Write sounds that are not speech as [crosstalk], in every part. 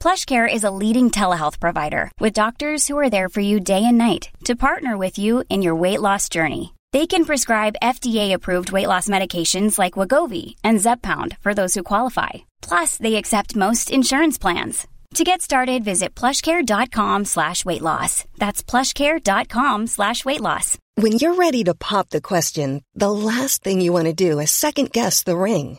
PlushCare is a leading telehealth provider with doctors who are there for you day and night to partner with you in your weight loss journey. They can prescribe FDA-approved weight loss medications like Wagovi and Zepbound for those who qualify. Plus, they accept most insurance plans. To get started, visit plushcare.com slash weight loss. That's plushcare.com slash weight loss. When you're ready to pop the question, the last thing you want to do is second guess the ring.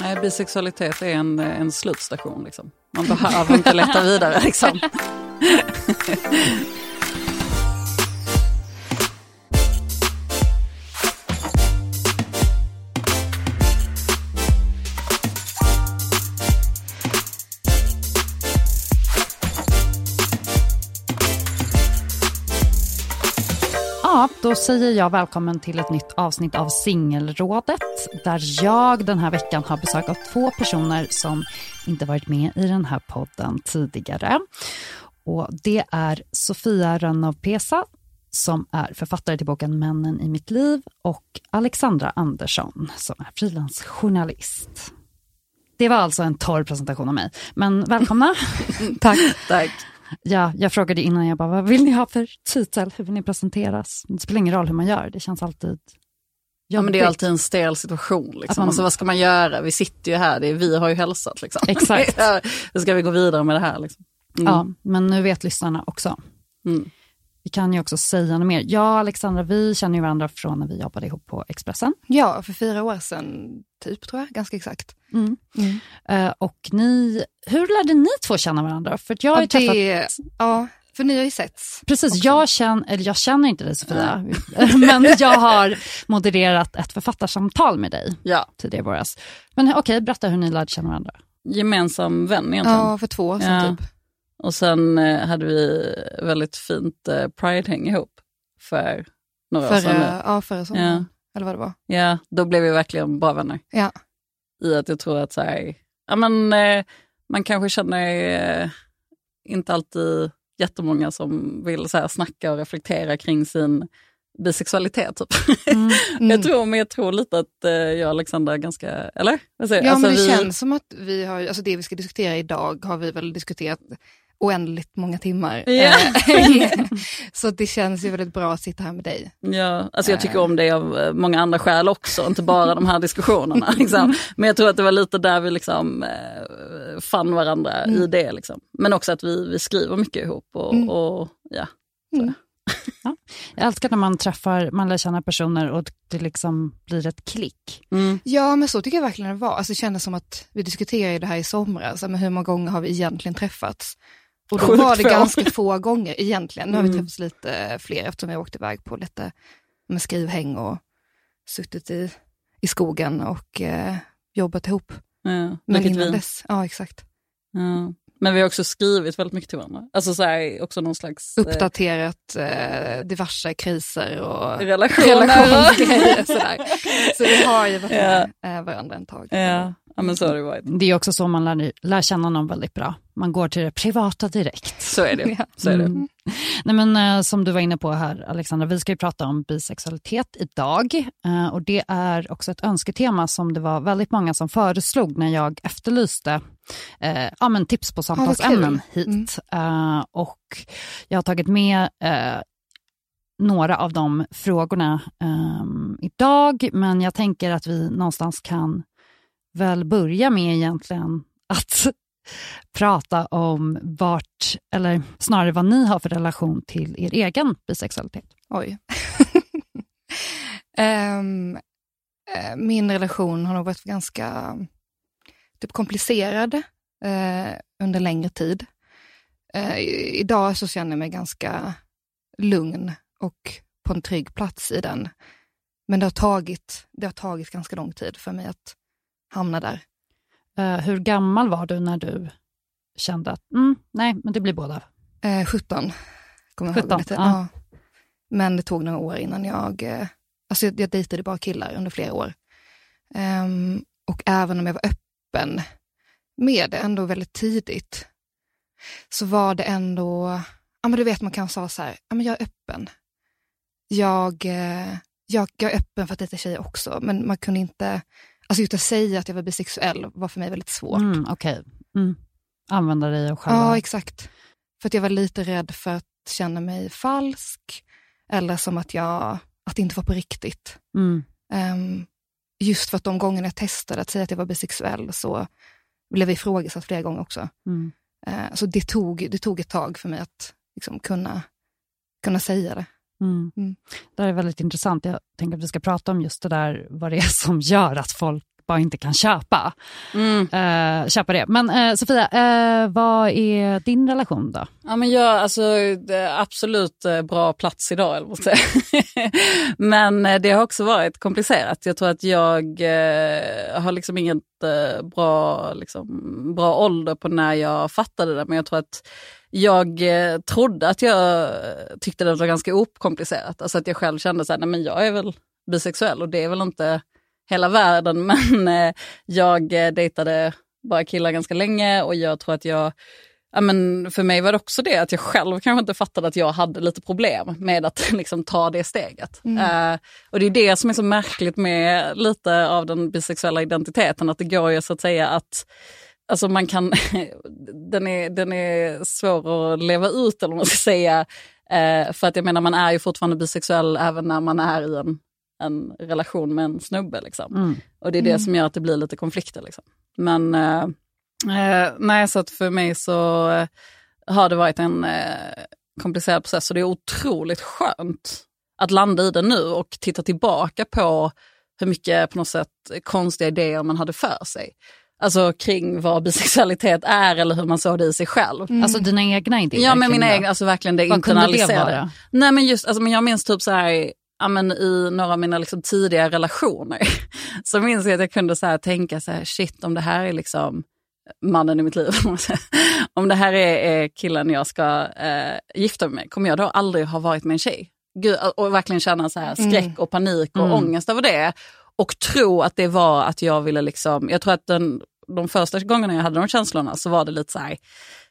Nej, bisexualitet är en, en slutstation. Liksom. Man behöver inte leta vidare. Liksom. [laughs] då säger jag välkommen till ett nytt avsnitt av Singelrådet där jag den här veckan har besök av två personer som inte varit med i den här podden tidigare. Och Det är Sofia Rönnov Pesa som är författare till boken Männen i mitt liv och Alexandra Andersson som är frilansjournalist. Det var alltså en torr presentation av mig, men välkomna. [laughs] Tack. Tack. Ja, jag frågade innan, jag bara, vad vill ni ha för titel? Hur vill ni presenteras? Det spelar ingen roll hur man gör, det känns alltid. Ja, men det är alltid en stel situation. Liksom. man- Alltså, vad ska man göra? Vi sitter ju här, det är, vi har ju hälsat. Liksom. Exakt. [laughs] Då ska vi gå vidare med det här. Liksom. Mm. Ja, men nu vet lyssnarna också. Mm. Vi kan ju också säga något mer. Jag och Alexandra, vi känner ju varandra från när vi jobbade ihop på Expressen. Ja, för fyra år sedan, typ tror jag, ganska exakt. Eh, och ni, hur lärde ni två känna varandra? För att jag har ju Ja, träffat... det, ja, för ni har ju setts. Precis, jag känner, eller jag känner inte dig Sofia, [laughs] men jag har modererat ett författarsamtal med dig Ja, tidigare i våras. Men okej, berätta hur ni lärde känna varandra. gemensam vän egentligen. Ja, för två år sedan Ja. typ. Och sen eh, hade vi väldigt fint eh, Pride-häng ihop för några år sedan. nu. Förra, ja, förra sommaren. Eller vad det var. Ja, då blev vi verkligen bra vänner. Ja. I att jag tror att så här, ja, men, eh, man kanske känner eh, inte alltid jättemånga som vill så här, snacka och reflektera kring sin bisexualitet. Typ. Mm. [laughs] jag, tror, men jag tror lite att eh, jag och Alexandra är ganska, eller? Ja, Alltså, men det vi- känns som att vi har, alltså det vi ska diskutera idag har vi väl diskuterat oändligt många timmar. Ja. Eh, [laughs] Så det känns ju väldigt bra att sitta här med dig. Ja, alltså jag tycker om det av eh, många andra skäl också, inte bara de här diskussionerna. [laughs] Liksom. Men jag tror att det var lite där vi liksom, eh, fann varandra i det. Liksom. Men också att vi, vi skriver mycket ihop. Och, Mm. och, [laughs] ja. Jag älskar när man träffar, man lär känna personer och det liksom blir ett klick. Mm. Ja, men så tycker jag verkligen det var. Alltså, det kändes som att vi diskuterade det här i somras, men hur många gånger har vi egentligen träffats? Och då Sjukt var det ganska få gånger egentligen. Nu har vi Mm. träffats lite fler eftersom vi åkt iväg på lite med skrivhäng och suttit i, i skogen och eh, jobbat ihop. Ja, Men innan vi, dess, ja exakt. ja. Men vi har också skrivit väldigt mycket till varandra. Alltså så här, också någon slags eh, Uppdaterat eh, diverse kriser och relationer. [laughs] relationsgrejer. Sådär. Så vi har ju varit med eh, varandra en tag. ja. Ja, men så har det varit. Det är också så man lär, lär känna någon väldigt bra. Man går till det privata direkt. Så är det. [laughs] Ja. Så är det. Mm. Nej, men, eh, som du var inne på här, Alexandra, vi ska ju prata om bisexualitet idag. Eh, och Det är också ett önsketema som det var väldigt många som föreslog när jag efterlyste eh, ja, men tips på samtalsämnen. Mm. hit. Eh, och jag har tagit med eh, några av de frågorna ehm, idag, men jag tänker att vi någonstans kan väl börja med egentligen att [laughs] prata om vart, eller snarare vad ni har för relation till er egen bisexualitet. Oj. Um, [laughs] min relation har nog varit ganska typ, komplicerad uh, under längre tid. Uh, idag så känner jag mig ganska lugn och på en trygg plats i den. Men det har tagit, det har tagit ganska lång tid för mig att hamna där. Uh, hur gammal var du när du kände att mm, nej, men det blir båda? Uh, 17, kommer jag 17, ihåg. Ja. ja. Men det tog några år innan jag... Uh, alltså jag, jag dejtade bara killar under flera år. Um, och även om jag var öppen med det ändå väldigt tidigt, så var det ändå... Ja, men du vet, man kan säga så här, ja, men jag är öppen. Jag, eh, jag, jag är öppen för att dejta tjejer också, men man kunde inte... Alltså just att säga att jag var bisexuell var för mig väldigt svårt. Mm, Okej. Okay. Mm. Använda dig och själva. Ja, exakt. För att jag var lite rädd för att känna mig falsk eller som att jag att det inte var på riktigt. Mm. Um, just för att de gångerna jag testade att säga att jag var bisexuell så blev jag ifrågasatt flera gånger också. Mm. Uh, så det tog, det tog ett tag för mig att liksom, kunna, kunna säga det. Mm. Mm. Det är väldigt intressant. Jag tänker att vi ska prata om just det där, vad det är [laughs] som gör att folk bara inte kan köpa, mm. uh, köpa det. Men uh, Sofia, uh, vad är din relation då? Ja, men jag, alltså, absolut bra plats idag, eller säga. [laughs] Men det har också varit komplicerat. Jag tror att jag har liksom inget bra, liksom, bra ålder på när jag fattade det, men jag tror att jag trodde att jag tyckte det var ganska okomplicerat. Alltså att jag själv kände så här, nej men jag är väl bisexuell och det är väl inte hela världen [laughs] men eh, jag eh, dejtade bara killar ganska länge och jag tror att jag Ja, men för mig var det också det att jag själv kanske inte fattade att jag hade lite problem med att [laughs] liksom, ta det steget. Mm. Uh, och det är det som är så märkligt med lite av den bisexuella identiteten, att det går ju så att säga att Alltså man kan, [laughs] den, är, den är svår att leva ut eller vad man ska säga. Uh, för att jag menar man är ju fortfarande bisexuell även när man är i en en relation med en snubbe. Liksom. Mm. Och det är det mm. som gör att det blir lite konflikter. Liksom. Men eh, eh, nej, så att för mig så eh, har det varit en eh, komplicerad process och det är otroligt skönt att landa i det nu och titta tillbaka på hur mycket på något sätt konstiga idéer man hade för sig. Alltså kring vad bisexualitet är eller hur man såg det i sig själv. Mm. Alltså dina egna idéer? Ja, men mina egna, alltså verkligen det internaliserade. Nej men just, alltså, men jag minns typ så här ja, men i några av mina liksom, tidiga relationer [laughs] så minns jag att jag kunde så här, tänka så här, shit om det här är liksom mannen i mitt liv, [laughs] om det här är, är killen jag ska eh, gifta mig med, kommer jag då aldrig ha varit med en tjej? Gud, och verkligen känna så här skräck mm. och panik och mm. ångest över det. Och tro att det var att jag ville liksom, jag tror att den, de första gångerna jag hade de känslorna så var det lite så här,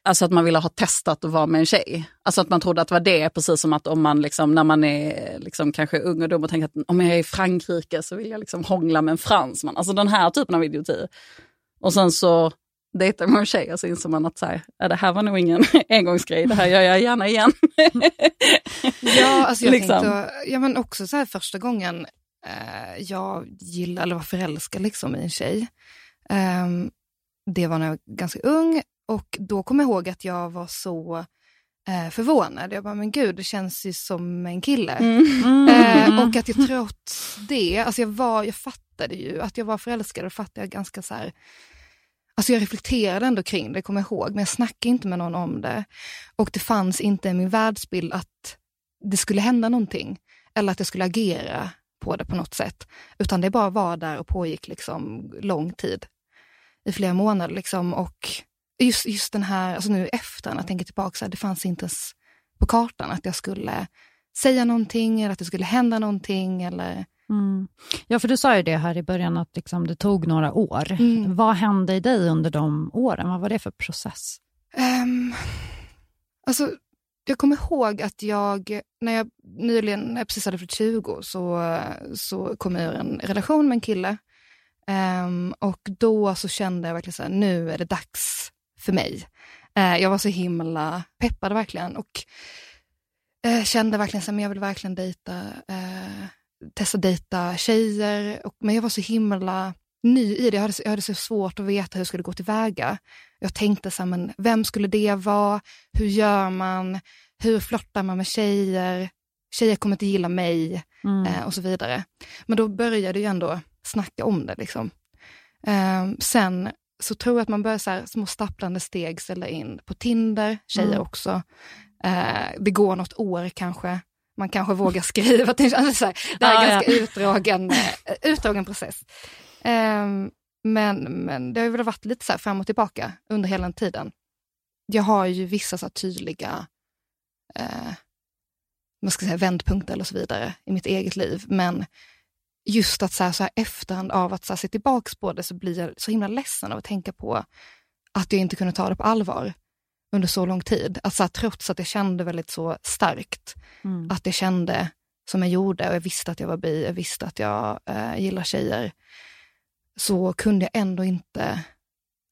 Alltså att man ville ha testat att vara med en tjej. Alltså att man trodde att det var det, precis som att om man liksom, när man är liksom kanske ung och dum och tänker att om jag är i Frankrike så vill jag liksom hångla med en fransman. Alltså den här typen av idioti. Och sen så dejtar man en tjej och så inser man att så här, ja, det här var nog ingen [laughs] engångsgrej, det här gör jag gärna igen. [laughs] ja, alltså jag liksom. tänkte, ja men också så här första gången eh, jag gillade eller var förälskad liksom i en tjej. Eh, det var när jag var ganska ung och då kom jag ihåg att jag var så eh, förvånad. Jag bara, men gud, det känns ju som en kille. Mm. Mm. Eh, och att jag trots det, alltså jag, var, jag fattade ju att jag var förälskad och fattade jag ganska så här, Alltså jag reflekterade ändå kring det, kommer jag ihåg, men jag snackade inte med någon om det. Och det fanns inte i min världsbild att det skulle hända någonting. Eller att jag skulle agera på det på något sätt. Utan det bara var där och pågick liksom lång tid. I flera månader liksom. Och just, just den här, alltså nu i efterhand, jag tänker tillbaka, så här, det fanns inte ens på kartan att jag skulle säga någonting eller att det skulle hända någonting. Eller... Mm. Ja, för du sa ju det här i början att liksom det tog några år. Mm. Vad hände i dig under de åren? Vad var det för process? Um, alltså, jag kommer ihåg att jag, när jag nyligen, när jag precis hade fyllt 20, så, så kom jag ur en relation med en kille. Um, och då så kände jag verkligen så här, nu är det dags för mig. Eh, jag var så himla peppad verkligen och eh, kände verkligen att jag vill verkligen dejta, eh, testa dejta tjejer. Och, men jag var så himla ny i det. Jag hade, jag hade så svårt att veta hur jag skulle gå tillväga. Jag tänkte så här, men vem skulle det vara? Hur gör man? Hur flörtar man med tjejer? tjejer kommer inte gilla mig mm. och så vidare. Men då började jag ändå snacka om det. Liksom. Eh, sen så tror jag att man börjar så här, små stapplande steg ställa in på Tinder, tjejer mm. också. Eh, det går något år kanske. Man kanske vågar skriva till [laughs] alltså, här, Det här är ah, ganska ja. utdragen, eh, utdragen process. Eh, men, men det har väl varit lite så fram och tillbaka under hela den tiden. Jag har ju vissa så tydliga eh, man ska säga, vändpunkter eller så vidare i mitt eget liv. Men just att så här, så här efterhand av att så här, se tillbaks på det så blir jag så himla ledsen av att tänka på att jag inte kunde ta det på allvar under så lång tid. Att så här, trots att jag kände väldigt så starkt, mm. att jag kände som jag gjorde och jag visste att jag var bi, jag visste att jag eh, gillar tjejer, så kunde jag ändå inte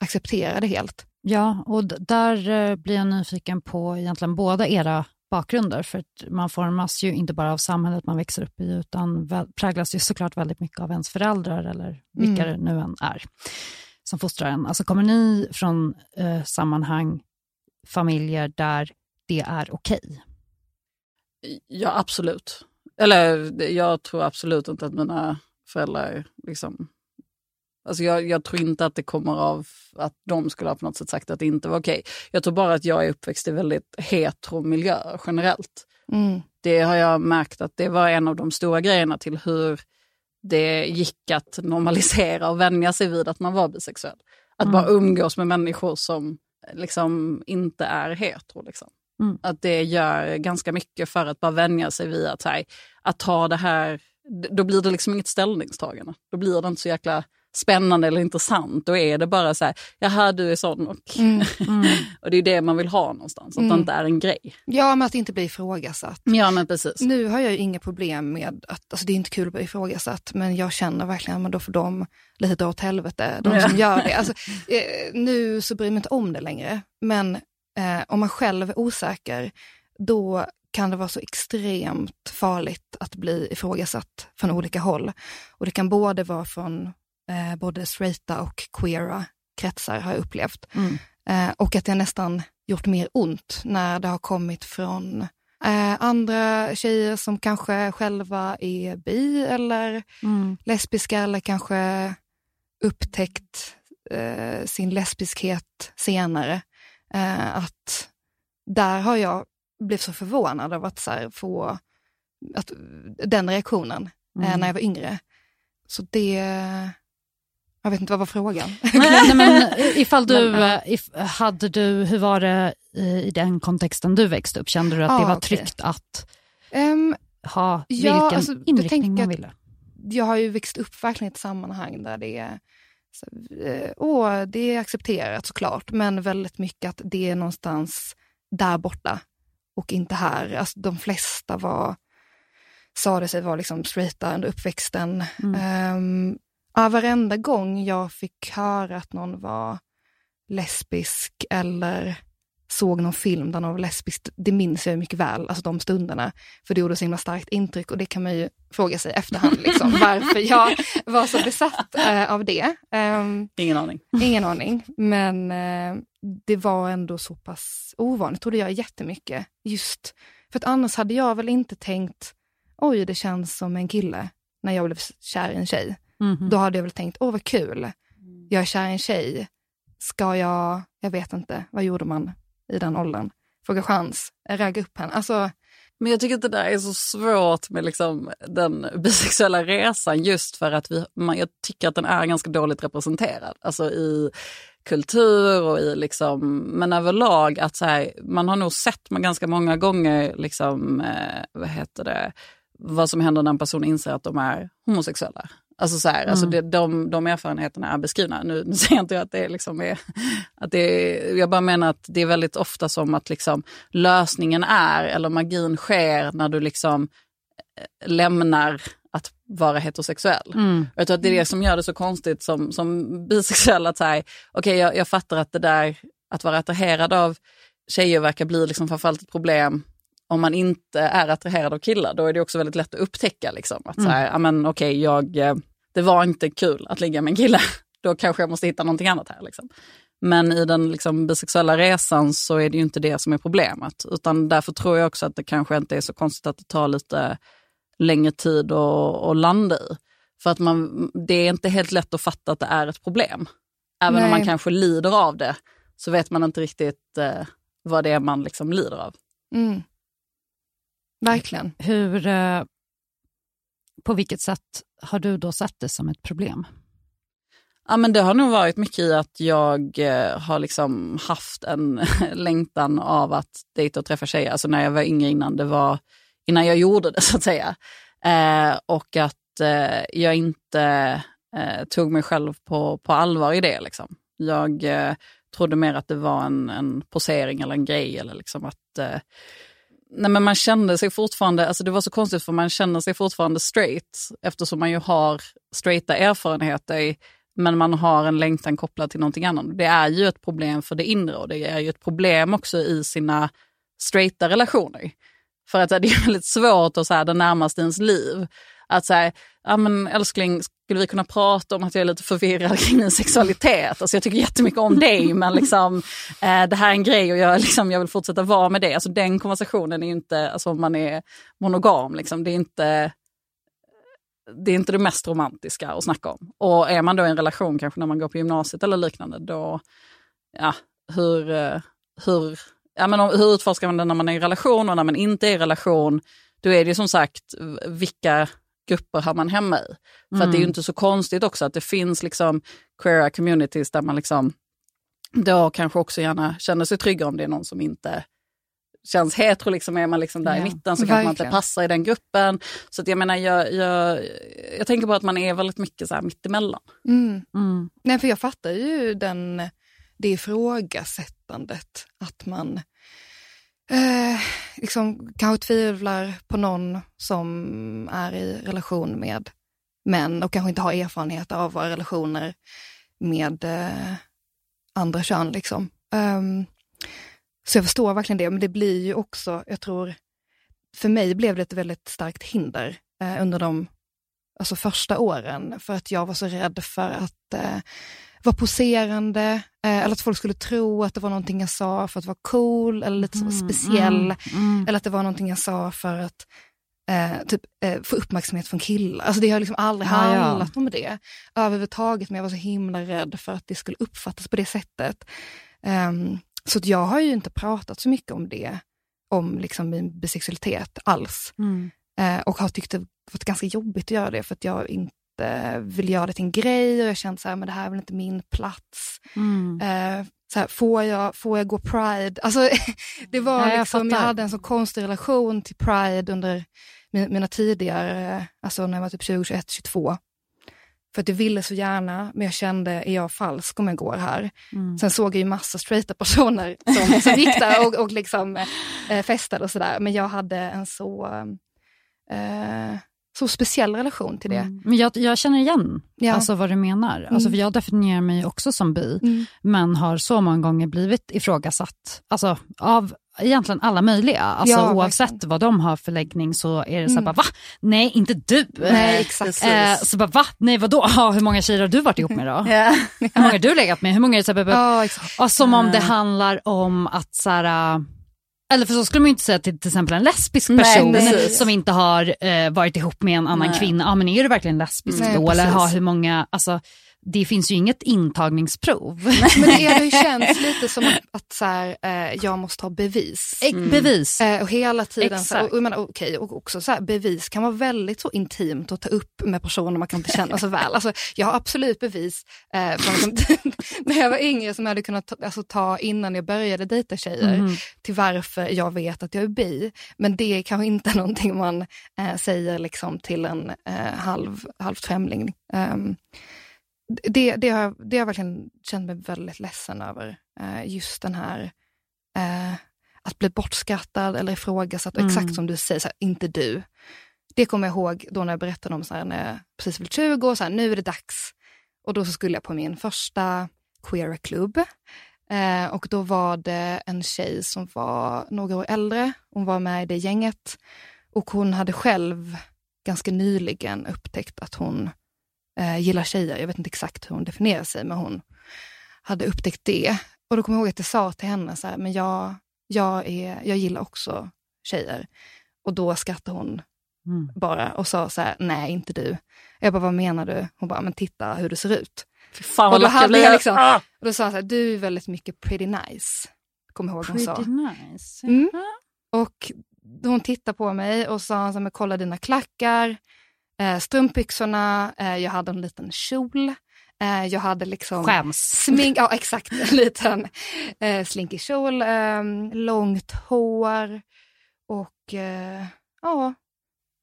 acceptera det helt. Ja, och där eh, blir jag nyfiken på egentligen båda era bakgrunder. För man formas ju inte bara av samhället man växer upp i, utan präglas ju såklart väldigt mycket av ens föräldrar eller vilka mm. det nu än är som fostrar en. Alltså kommer ni från eh, sammanhang, familjer där det är okej? Okay? Ja, absolut. Eller jag tror absolut inte att mina föräldrar liksom Alltså jag, jag, tror inte att det kommer av att de skulle ha på något sätt sagt att det inte var okej. Okay. Jag tror bara att jag är uppväxt i väldigt hetero miljö generellt. Mm. Det har jag märkt att det var en av de stora grejerna till hur det gick att normalisera och vänja sig vid att man var bisexuell. Att mm. bara umgås med människor som liksom inte är hetero. Liksom. Mm. Att det gör ganska mycket för att bara vänja sig vid att, här, att ta det här, då blir det liksom inget ställningstagande. Då blir det inte så jäkla spännande eller intressant. Då är det bara så här, jaha du är sån och, mm, mm. [laughs] och det är det man vill ha någonstans, att mm. det inte är en grej. Ja, men att inte blir ifrågasatt. Ja, men precis. Nu har jag ju inga problem med att, alltså det är inte kul att bli ifrågasatt, men jag känner verkligen att då får de lite dra åt helvete, de som gör det. Alltså, [laughs] eh, nu så bryr jag mig inte om det längre, men eh, om man själv är osäker, då kan det vara så extremt farligt att bli ifrågasatt från olika håll. Och det kan både vara från eh, både straighta och queera kretsar har jag upplevt. Mm. Eh, och att det nästan gjort mer ont när det har kommit från eh, andra tjejer som kanske själva är bi eller mm. lesbiska eller kanske upptäckt eh, sin lesbiskhet senare. Eh, att där har jag blivit så förvånad av att så här, få att, den reaktionen eh, mm. när jag var yngre. Så det, jag vet inte, vad var frågan? [laughs] Nej, men ifall du, men, if, hade du, hur var det i den kontexten du växte upp? Kände du att ah, det var okay. tryggt att um, ha vilken ja, alltså, inriktning man ville? Jag har ju växt upp verkligen i ett sammanhang där det är, så, eh, åh, det är accepterat såklart, men väldigt mycket att det är någonstans där borta och inte här. Alltså, de flesta var, sa det sig vara liksom straighta under uppväxten. Mm. Um, Ja, varenda gång jag fick höra att någon var lesbisk eller såg någon film där någon var lesbisk, det minns jag mycket väl, alltså de stunderna. För det gjorde så himla starkt intryck och det kan man ju fråga sig efterhand, liksom, [laughs] varför jag var så besatt äh, av det. Um, ingen aning. Ingen aning, men äh, det var ändå så pass ovanligt, trodde jag jättemycket. Just för att annars hade jag väl inte tänkt, oj det känns som en kille när jag blev kär i en tjej. Mm. Då hade jag väl tänkt, åh vad kul, jag är kär i en tjej. Ska jag, jag vet inte, vad gjorde man i den åldern? Fråga chans, ragga upp henne. Alltså, men jag tycker att det där är så svårt med liksom den bisexuella resan just för att vi, man, jag tycker att den är ganska dåligt representerad. Alltså i kultur och i liksom, men överlag att så här, man har nog sett man ganska många gånger liksom, eh, vad heter det, vad som händer när en person inser att de är homosexuella. Alltså så här, alltså mm. alltså det, de, de erfarenheterna är beskrivna. Nu, nu säger jag inte att det liksom är... Att det är, jag bara menar att det är väldigt ofta som att liksom lösningen är, eller magin sker när du liksom eh, lämnar att vara heterosexuell. Mm. Jag tror att det är det som gör det så konstigt som, som bisexuell. Att säga, okay, jag, jag fattar att det där att vara attraherad av tjejer verkar bli liksom framförallt ett problem om man inte är attraherad av killar, då är det också väldigt lätt att upptäcka. Liksom, att mm. så här, amen, okay, jag, eh, det var inte kul att ligga med en kille. [laughs] Då kanske jag måste hitta någonting annat här. Liksom. Men i den liksom bisexuella resan så är det ju inte det som är problemet. Utan därför tror jag också att det kanske inte är så konstigt att det tar lite längre tid att, att landa i. För att man, det är inte helt lätt att fatta att det är ett problem. Även Nej. om man kanske lider av det så vet man inte riktigt eh, vad det är man liksom lider av. Mm. Verkligen. Hur, eh, på vilket sätt har du då sett det som ett problem? Ja, men det har nog varit mycket i att jag eh, har liksom haft en [laughs] längtan av att dejta och träffa tjejer. Alltså när jag var yngre innan, det var, innan jag gjorde det [laughs] så att säga. Eh, och att eh, jag inte eh, tog mig själv på, på allvar i det. Liksom. Jag eh, trodde mer att det var en, en posering eller en grej. Eller liksom att, eh, nej men man kände sig fortfarande, alltså det var så konstigt för man känner sig fortfarande straight eftersom man ju har straighta erfarenheter men man har en längtan kopplad till någonting annat. Det är ju ett problem för det inre och det är ju ett problem också i sina straighta relationer. För att [laughs] det är väldigt svårt att säga det närmaste ens liv. Att säga, ja men älskling, skulle vi kunna prata om att jag är lite förvirrad kring min sexualitet? Alltså jag tycker jättemycket om dig men liksom, eh, det här är en grej och jag, liksom, jag vill fortsätta vara med det. Alltså den konversationen är inte, alltså om man är monogam, liksom, det är inte det är inte det mest romantiska att snacka om. Och är man då i en relation, kanske när man går på gymnasiet eller liknande, då, ja, hur, eh, hur, ja, men hur utforskar man det när man är i relation och när man inte är i relation? Då är det som sagt, vilka grupper har man hemma i? För mm. det är ju mm. inte så konstigt också att det finns liksom queera communities där man liksom då kanske också gärna känner sig trygga om det är någon som inte känns hetero, liksom, är man liksom där ja, i mitten så kanske man inte passar i den gruppen. Så att jag menar, jag, jag, jag tänker på att man är väldigt mycket så här mittemellan. Mm. Mm. Nej, för jag fattar ju den, det ifrågasättandet, att man eh, liksom kanske tvivlar på någon som är i relation med män och kanske inte har erfarenhet av våra relationer med eh, andra kön. Liksom. Um, så jag förstår verkligen det, men det blir ju också, jag tror, för mig blev det ett väldigt starkt hinder eh, under de alltså första åren, för att jag var så rädd för att eh, vara poserande, eh, eller att folk skulle tro att det var någonting jag sa för att vara cool eller lite mm, speciell, mm, mm. eller att det var någonting jag sa för att eh, typ, eh, få uppmärksamhet från killar. Alltså det har liksom aldrig ah, handlat ja. om det överhuvudtaget, men jag var så himla rädd för att det skulle uppfattas på det sättet. Um, så jag har ju inte pratat så mycket om det, om liksom min bisexualitet alls. Mm. Eh, och har tyckt det varit ganska jobbigt att göra det för att jag inte vill göra det till en grej och jag så här, men det här är väl inte min plats. Mm. Eh, så här, får, jag, får jag gå Pride? Alltså, [laughs] det var ja, jag liksom, jag hade en så konstig relation till Pride under mina tidigare, alltså när jag var typ 20, 21, 22. För att jag ville så gärna, men jag kände, är jag falsk om jag går här? Mm. Sen såg jag ju massa straighta personer som, som gick där och, och liksom, eh, festade och sådär. Men jag hade en så, eh, så speciell relation till det. Mm. Men jag, jag, känner igen ja. alltså vad du menar. Mm. Alltså, för jag definierar mig också som bi, mm. men har så många gånger blivit ifrågasatt alltså, av egentligen alla möjliga. Alltså, ja, oavsett verkligen. vad de har för läggning så är det så mm. bara va? Nej, inte du. Nej, exakt. Eh, så bara va? Nej vadå? [laughs] Ah, hur många tjejer har du varit ihop med då? [laughs] Hur många har du legat med? Hur många är det så här, ja, exakt. Som om det handlar om att så här, eller för så skulle man ju inte säga till till exempel en lesbisk person nej, som inte har eh, varit ihop med en annan nej. kvinna. Ja, men är du verkligen lesbisk nej, då? Precis. Eller har hur många, alltså det finns ju inget intagningsprov. [laughs] Men det har ju känts lite som att, att så här, eh, jag måste ha bevis. Mm. Bevis. Eh, och hela tiden, så och, och, okay, och också så här, bevis kan vara väldigt så intimt att ta upp med personer man kan inte känna så väl. Alltså, jag har absolut bevis eh, från [laughs] när jag var yngre som jag hade kunnat ta, alltså, ta innan jag började dejta tjejer mm. till varför jag vet att jag är bi. Men det är kanske inte [laughs] någonting man eh, säger liksom, till en eh, halv, halvt främling. Um, det, det, har, det har jag verkligen känt mig väldigt ledsen över. Eh, just den här eh, att bli bortskattad eller ifrågasatt. Mm. Exakt som du säger, så här, inte du. Det kommer jag ihåg då när jag berättade om så här, när jag precis fyllt 20 och så här, nu är det dags. Och då så skulle jag på min första queera klubb. Eh, och då var det en tjej som var några år äldre. Hon var med i det gänget. Och hon hade själv ganska nyligen upptäckt att hon eh, gillar tjejer. Jag vet inte exakt hur hon definierar sig, men hon hade upptäckt det. Och då kommer jag ihåg att jag sa till henne så här, men jag, jag, är, jag gillar också tjejer. Och då skrattade hon mm. bara och sa så här, nej inte du. Jag bara, vad menar du? Hon bara, men titta hur du ser ut. Fan, och, då hade jag liksom, ah! och då sa hon så här, du är väldigt mycket pretty nice. Kommer ihåg pretty hon sa. nice. Mm. Och hon tittade på mig och sa, så här, kolla dina klackar, eh, strumpbyxorna, eh, jag hade en liten kjol. Eh, jag hade liksom Skäms. smink, ja exakt, en liten eh, slinkig kjol, eh, långt hår och eh, ja,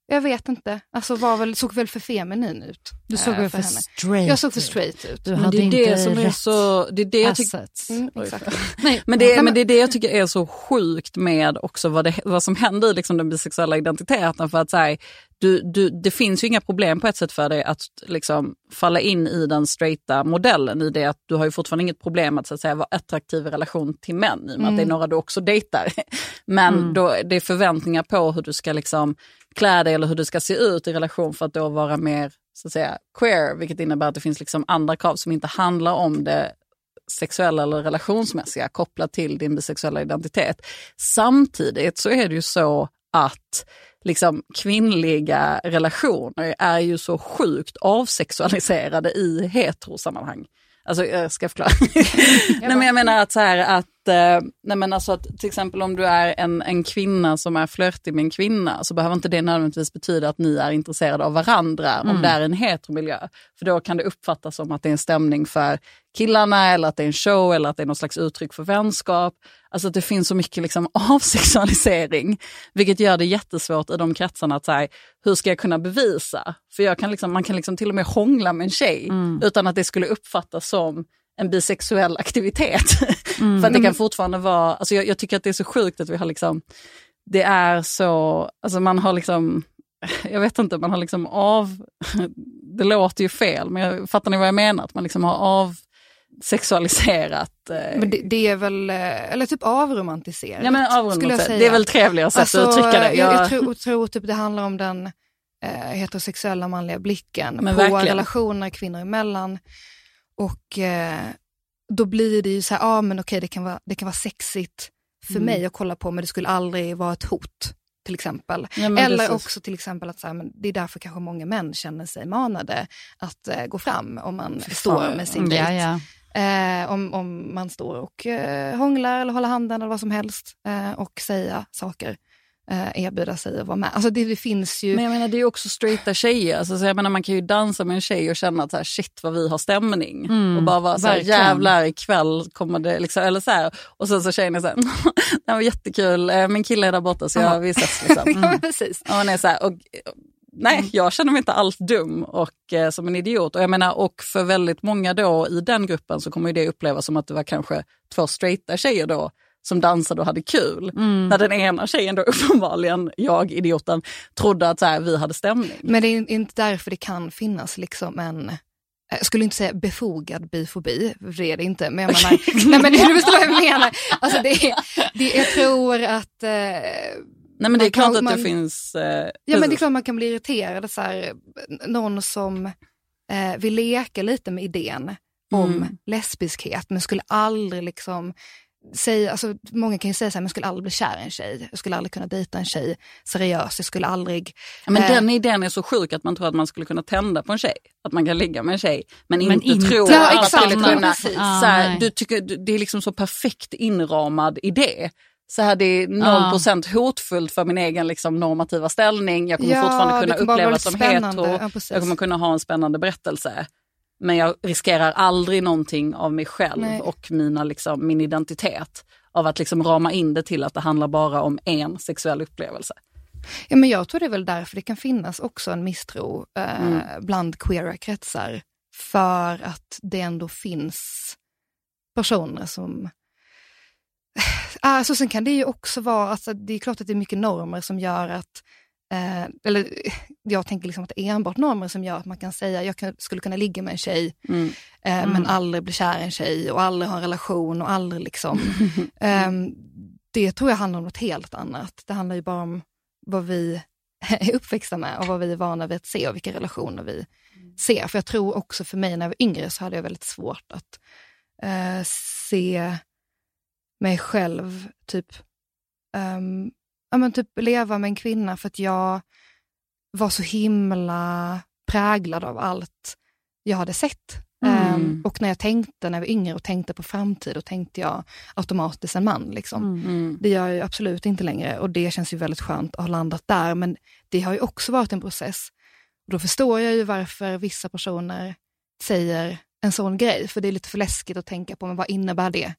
jag vet inte. Alltså var väl, såg väl för feminin ut. Du såg väl för, för straight Jag såg för straight ut. Du hade det är det som är så... Det är det jag tycker... Mm, [laughs] men, det, men det är det jag tycker är så sjukt med också vad, det, vad som händer i liksom den bisexuella identiteten. För att så här, du, du, det finns ju inga problem på ett sätt för dig att liksom falla in i den straighta modellen i det att du har ju fortfarande inget problem att, så att säga, vara attraktiv i relation till män i och med mm. att det är mm. några du också dejtar. [laughs] Men mm. då, det är förväntningar på hur du ska liksom klä dig eller hur du ska se ut i relation för att då vara mer så att säga, queer, vilket innebär att det finns liksom andra krav som inte handlar om det sexuella eller relationsmässiga kopplat till din bisexuella identitet. Samtidigt så är det ju så att liksom, kvinnliga relationer är ju så sjukt avsexualiserade i heterosammanhang. Alltså jag ska förklara. [laughs] nej, men jag menar att så här att eh, nej men alltså att till exempel om du är en, en kvinna som är flörtig med en kvinna så behöver inte det nödvändigtvis betyda att ni är intresserade av varandra mm. om det är en heteromiljö. För då kan det uppfattas som att det är en stämning för killarna eller att det är en show eller att det är något slags uttryck för vänskap. Alltså att det finns så mycket liksom [laughs] avsexualisering, vilket gör det jättesvårt i de kretsarna att säga, hur ska jag kunna bevisa? För jag kan liksom, man kan liksom till och med hångla med en tjej mm. utan att det skulle uppfattas som en bisexuell aktivitet. [laughs] Mm. För att det kan fortfarande vara, alltså jag, jag, tycker att det är så sjukt att vi har liksom, det är så, alltså man har liksom, [laughs] jag vet inte, man har liksom av, det låter ju fel men jag, fattar ni vad jag menar? Att man liksom har av sexualiserat. Eh... Men det, det, är väl, eh, eller typ avromantiserat. Ja, men avromantiserat. Det är väl trevligare sätt alltså, att uttrycka det. Jag, jag tror, tror typ det handlar om den eh, heterosexuella manliga blicken men på verkligen. relationer kvinnor emellan. Och eh, då blir det ju så här, ja ah, men okej det kan vara, det kan vara sexigt för mm. mig att kolla på men det skulle aldrig vara ett hot till exempel. Ja, Eller precis. också till exempel att så här, men det är därför kanske många män känner sig manade att eh, gå fram om man står med sin dejt. Ja, ja. Eh, om, om man står och eh, hånglar eller håller handen eller vad som helst eh, och säga saker eh, erbjuda sig att vara med. Alltså det, det, finns ju... Men jag menar det är också straighta tjejer. Alltså, så jag menar, man kan ju dansa med en tjej och känna att så här, shit vad vi har stämning. Mm, och bara vara så här, jävlar ikväll kommer det liksom, eller så här. Och sen så tjejen är så här, [laughs] det var jättekul, eh, min kille är där borta så jag, vi ses. Liksom. [laughs] Mm. ja, precis. Och man är så här, och, nej, mm. jag känner mig inte alls dum och eh, som en idiot. Och jag menar, och för väldigt många då i den gruppen så kommer det upplevas som att det var kanske två straighta tjejer då som dansade och hade kul. Mm. När den ena tjejen då [laughs] uppenbarligen, jag idioten, trodde att så här, vi hade stämning. Men det är inte därför det kan finnas liksom en jag skulle inte säga befogad bifobi, det är det inte. Men jag menar, [laughs] nej men du förstår vad jag menar. Alltså det, det, jag tror att... Eh, nej men det är klart kan, att man, det finns... Eh, ja men det är klart man kan bli irriterad. Så här, någon som eh, vill leka lite med idén om mm. lesbiskhet men skulle aldrig liksom säga, alltså, många kan ju säga så här, men jag skulle aldrig bli kär i en tjej. Jag skulle aldrig kunna dejta en tjej seriöst. Jag skulle aldrig... Ja, men eh, den idén är så sjuk att man tror att man skulle kunna tända på en tjej. Att man kan ligga med en tjej. Men, men inte, inte tro ja, att man skulle kunna... Ah, så här, du tycker, det är liksom så perfekt inramad idé. Så här, det är 0% ah. hotfullt för min egen liksom, normativa ställning. Jag kommer ja, fortfarande kunna upplevas som hetero. Ja, jag kommer kunna ha en spännande berättelse. Men jag riskerar aldrig någonting av mig själv Nej. och mina, liksom, min identitet av att liksom rama in det till att det handlar bara om en sexuell upplevelse. Ja, men jag tror det är väl därför det kan finnas också en misstro eh, mm. bland queera kretsar. För att det ändå finns personer som... Alltså, sen kan det ju också vara, alltså, det är klart att det är mycket normer som gör att Eh, eller [laughs] jag tänker liksom att det är enbart normer som gör att man kan säga jag kan, skulle kunna ligga med en tjej mm. Eh, mm. men aldrig bli kär i en tjej och aldrig ha en relation och aldrig liksom. [laughs] eh, det tror jag handlar om något helt annat. Det handlar ju bara om vad vi [laughs] är uppväxta med och vad vi är vana vid att se och vilka relationer vi ser. För jag tror också för mig när jag var yngre så hade jag väldigt svårt att eh, se mig själv typ, um, ja, men typ leva med en kvinna för att jag var så himla präglad av allt jag hade sett. Mm. Um, och när jag tänkte när jag var yngre och tänkte på framtid, då tänkte jag automatiskt en man. Liksom. Mm. mm. Det gör jag absolut inte längre och det känns ju väldigt skönt att ha landat där. Men det har ju också varit en process. Och då förstår jag ju varför vissa personer säger en sån grej, för det är lite för läskigt att tänka på, men vad innebär det?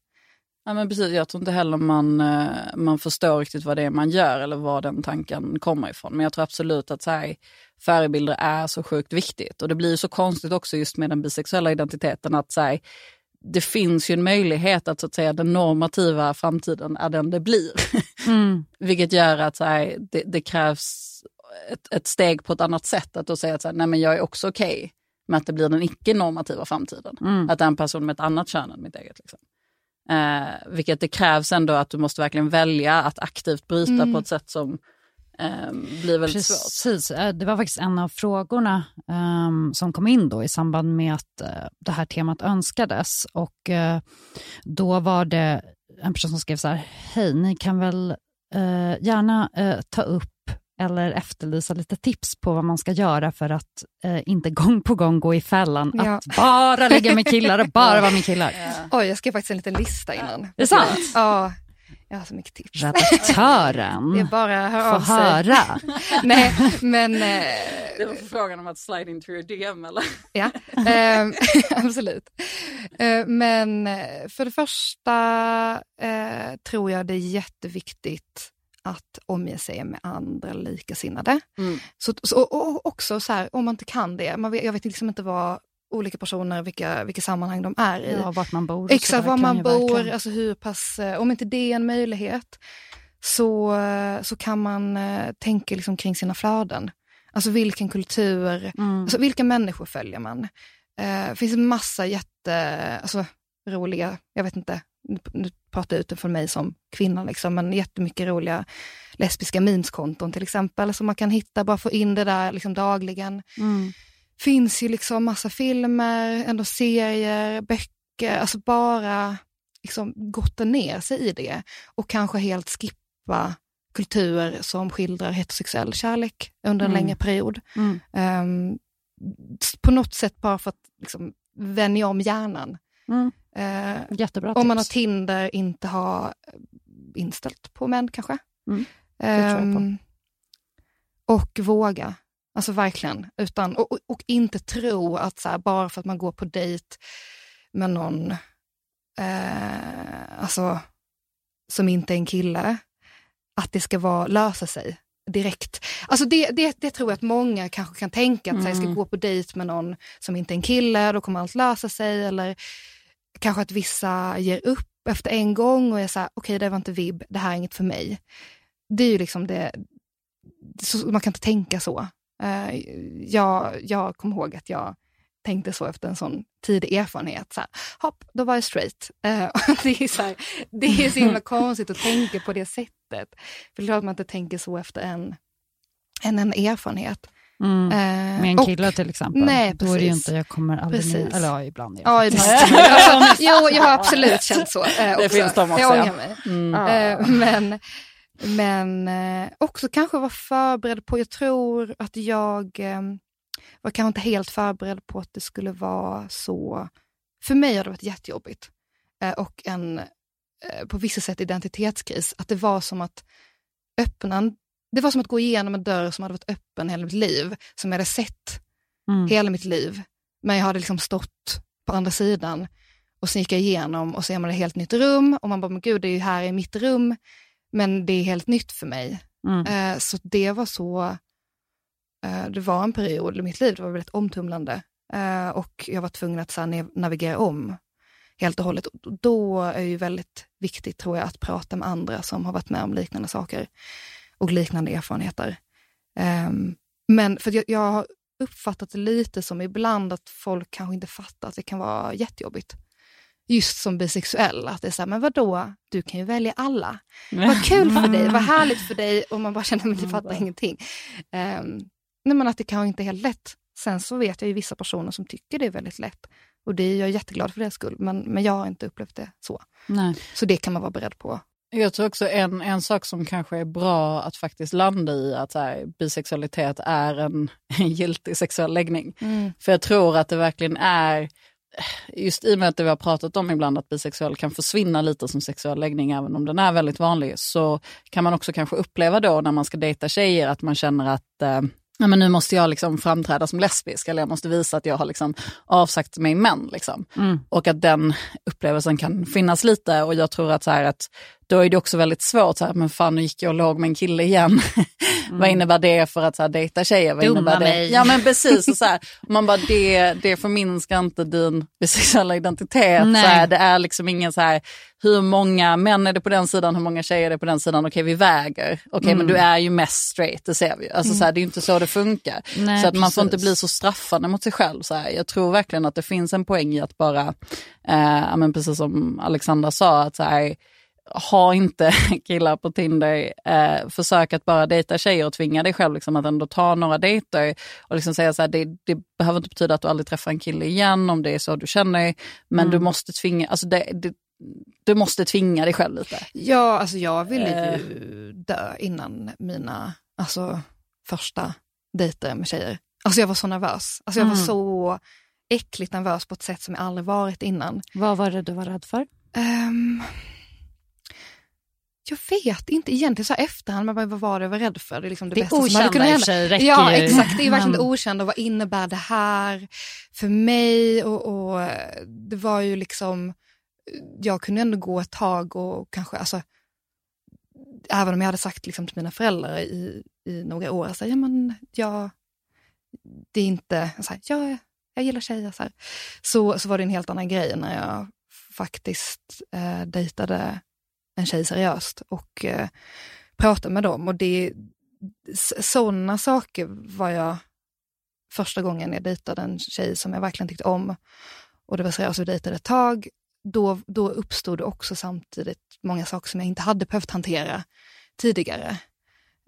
Ja, men precis, jag tror inte heller man, eh, man förstår riktigt vad det är man gör eller var den tanken kommer ifrån. Men jag tror absolut att så här, förebilder är så sjukt viktigt. Och det blir så konstigt också just med den bisexuella identiteten att så här, det finns ju en möjlighet att, så att säga, den normativa framtiden är den det blir. [laughs] Mm. Vilket gör att så här, det, det, krävs ett, ett, steg på ett annat sätt. Att då säga att så här, nej, men jag är också okej okay med att det blir den icke-normativa framtiden. Mm. Att det är en person med ett annat kön än mitt eget. Liksom. Eh, vilket det krävs ändå att du måste verkligen välja att aktivt bryta mm. på ett sätt som eh, blir väldigt Precis. svårt. Eh, det var faktiskt en av frågorna um, som kom in då i samband med att uh, det här temat önskades. Och uh, då var det en person som skrev så här, hej, ni kan väl gärna ta upp eller efterlysa lite tips på vad man ska göra för att eh, inte gång på gång gå i fällan ja. att bara ligga med killar och bara vara med killar. Ja. Oj, jag skrev faktiskt en liten lista innan. Det är sant? Ja. Jag har så mycket tips. Redaktören det är bara av sig. höra. [laughs] Nej, men... Eh, det var frågan om att slide into your DM eller? ja, [laughs] eh, [laughs] absolut. Eh, men eh, för det första eh, tror jag det är jätteviktigt att omge sig med andra likasinnade. Mm. Så, så, och också så här, om man inte kan det, man vet, jag vet liksom inte vad olika personer, vilka, vilka sammanhang de är i. Ja, vart man bor. Exakt, var man bor, alltså hur pass, eh, om inte det är en möjlighet, så, eh, så kan man uh, tänka liksom kring sina flöden. Alltså vilken kultur, mm. alltså vilka människor följer man? Det finns en massa jätte, alltså, roliga, jag vet inte, nu pratar jag utifrån mig som kvinna, liksom, men jättemycket roliga lesbiska memeskonton till exempel, som man kan hitta, bara få in det där liksom, dagligen. Mm. finns ju liksom massa filmer, ändå serier, böcker, alltså bara liksom, gotta ner sig i det och kanske helt skippa kulturer som skildrar heterosexuell kärlek under en mm. längre period. Mm. Um, på något sätt bara för att liksom, vänja om hjärnan. Mm. Eh, Jättebra Om man har Tinder, inte ha inställt på män kanske. Mm. Eh, och våga, alltså verkligen. Utan, och, och, och inte tro att så här, bara för att man går på dejt med någon eh, alltså, som inte är en kille, att det ska vara, lösa sig direkt. Alltså det, det, det tror jag att många kanske kan tänka, att mm. så här, jag ska mm. gå på dejt med någon som inte är en kille, då kommer allt lösa sig. Eller kanske att vissa ger upp efter en gång och är så här, okej okay, det var inte vibb, det här är inget för mig. Det är ju liksom det, så, man kan inte tänka så. Uh, jag, jag kommer ihåg att jag tänkte så efter en sån tidig erfarenhet. Så här, hopp, då var jag straight. [laughs] Uh, det, är så här, det är så himla konstigt att tänka på det sättet. För det är klart att man inte tänker så efter en, en, en erfarenhet. Mm. Eh, med en kille och, till exempel. Nej, Då är det ju inte, jag kommer aldrig precis. med, eller ja, ibland. Ja, [laughs] ibland. jo, jag har absolut känt så. Eh, det finns de också. Jag ångrar mig. Mm. Eh, men men eh, också kanske vara förberedd på, jag tror att jag eh, var kanske inte helt förberedd på att det skulle vara så, för mig har det varit jättejobbigt. Eh, och en, eh, på vissa sätt identitetskris, att det var som att öppna en det var som att gå igenom en dörr som hade varit öppen hela mitt liv, som jag hade sett mm. hela mitt liv. Men jag hade liksom stått på andra sidan och sen gick jag igenom och så är man ett helt nytt rum och man bara, men gud, det är ju här i mitt rum, men det är helt nytt för mig. Mm. Eh, så det var så, eh, det var en period i mitt liv, det var väldigt omtumlande eh, och jag var tvungen att så här, navigera om helt och hållet. Då är det ju väldigt viktigt tror jag att prata med andra som har varit med om liknande saker och liknande erfarenheter. Um, men för jag, jag har uppfattat det lite som ibland att folk kanske inte fattar att det kan vara jättejobbigt. Just som bisexuell, att det är så här, men vadå, du kan ju välja alla. [laughs] Vad kul för dig, vad härligt för dig och man bara känner att fattar mm. ingenting. Um, nej men att det kanske inte är helt lätt. Sen så vet jag ju vissa personer som tycker det är väldigt lätt Och det är jag jätteglad för deras skull, men, men jag har inte upplevt det så. Nej. Så det kan man vara beredd på. Jag tror också en, en sak som kanske är bra att faktiskt landa i att så här, bisexualitet är en, [laughs] en giltig sexuell läggning. Mm. För jag tror att det verkligen är, just i och med att det vi har pratat om ibland att bisexuell kan försvinna lite som sexuell läggning även om den är väldigt vanlig, så kan man också kanske uppleva då när man ska dejta tjejer att man känner att eh, ja, men nu måste jag liksom framträda som lesbisk eller jag måste visa att jag har liksom avsagt mig män. Liksom. Mm. Och att den upplevelsen kan finnas lite och jag tror att, så här, att då är det också väldigt svårt, så här, men fan nu gick jag och låg med en kille igen. [laughs] Mm. vad innebär det för att så här, dejta tjejer? Vad Dumma innebär det? mig. Ja men precis, och så här, [laughs] man bara, det, det förminskar inte din [laughs] bisexuella identitet. Så här, det är liksom ingen så här, hur många män är det på den sidan, hur många tjejer är det på den sidan, okej okay, vi väger. Okej okay, mm. men du är ju mest straight, det ser vi ju. Alltså, mm. så här, det är inte så det funkar. Nej, så att man får inte bli så straffande mot sig själv. Så här. Jag tror verkligen att det finns en poäng i att bara, eh, men precis som Alexandra sa, att så här, ha inte [laughs] killar på Tinder, eh, försök att bara dejta tjejer och tvinga dig själv liksom, att ändå ta några dejter. Och liksom säga så här, det, det, behöver inte betyda att du aldrig träffar en kille igen om det är så du känner, men mm. du måste tvinga, alltså det, det, du måste tvinga dig själv lite. Ja, alltså jag ville ju uh. dö innan mina alltså, första dejter med tjejer. Alltså jag var så nervös. Alltså jag mm. var så äckligt nervös på ett sätt som jag aldrig varit innan. Vad var det du var rädd för? Um, jag vet inte egentligen så här efterhand, men vad var det jag var rädd för? Det är liksom det, det bästa okända som hade kunnat hända. räcker Ja exakt, det är verkligen det okända och vad innebär det här för mig? Och, och, det var ju liksom, jag kunde ändå gå ett tag och kanske, alltså, även om jag hade sagt liksom till mina föräldrar i, i några år, så här, ja men jag, det är inte, så här, ja, jag gillar tjejer, så, här. så, så var det en helt annan grej när jag faktiskt eh, dejtade en tjej seriöst och eh, prata med dem. Och det, sådana saker var jag första gången jag dejtade en tjej som jag verkligen tyckte om. Och det var seriöst, vi dejtade ett tag. Då, då uppstod också samtidigt många saker som jag inte hade behövt hantera tidigare.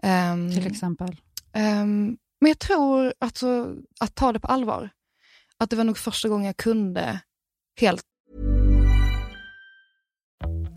Um, Till exempel? Um, men jag tror alltså, att ta det på allvar. Att det var nog första gången jag kunde helt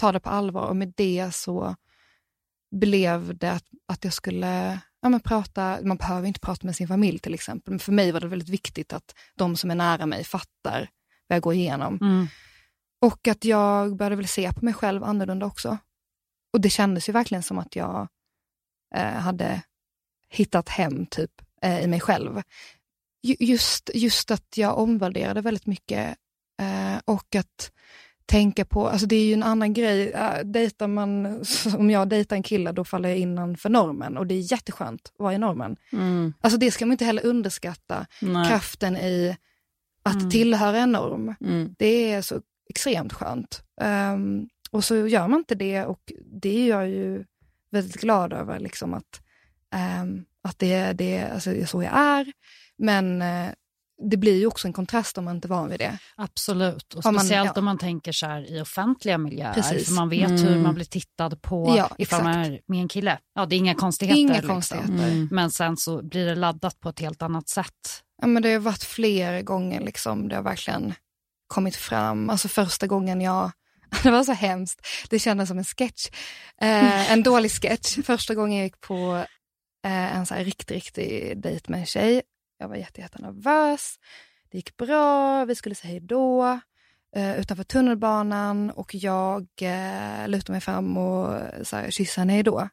ta det på allvar och med det så blev det att, att jag skulle ja, men prata, man behöver inte prata med sin familj till exempel, men för mig var det väldigt viktigt att de som är nära mig fattar vad jag går igenom. Mm. Och att jag började väl se på mig själv annorlunda också. Och det kändes ju verkligen som att jag eh, hade hittat hem typ eh, i mig själv. Just, just att jag omvärderade väldigt mycket eh, och att tänka på, alltså det är ju en annan grej, äh, dejtar man, [laughs] om jag dejtar en kille då faller jag innanför normen och det är jätteskönt att vara i normen. Mm. Alltså det ska man inte heller underskatta, Nej. kraften i att mm. tillhöra en norm. Mm. Det är så extremt skönt. Um, och så gör man inte det och det är jag ju väldigt glad över, liksom att, um, att det, det alltså, är så jag är. Men uh, det blir ju också en kontrast om man inte är van vid det. Absolut, och speciellt om man, ja. om man tänker så här i offentliga miljöer. Precis. För man vet mm. hur man blir tittad på ja, ifall man är med en kille. Ja, det är inga konstigheter. Inga liksom. konstigheter. Mm. Men sen så blir det laddat på ett helt annat sätt. Ja, men det har varit flera gånger liksom, det har verkligen kommit fram. Alltså första gången jag [laughs] det var så hemskt. Det kändes som en sketch. Eh, en dålig sketch. Första gången jag gick på eh, en så här riktig, riktig dejt med en tjej jag var jättenervös. Det gick bra, vi skulle säga hej då eh, utanför tunnelbanan och jag eh, lutade mig fram och eh, så här, kysste henne hej då.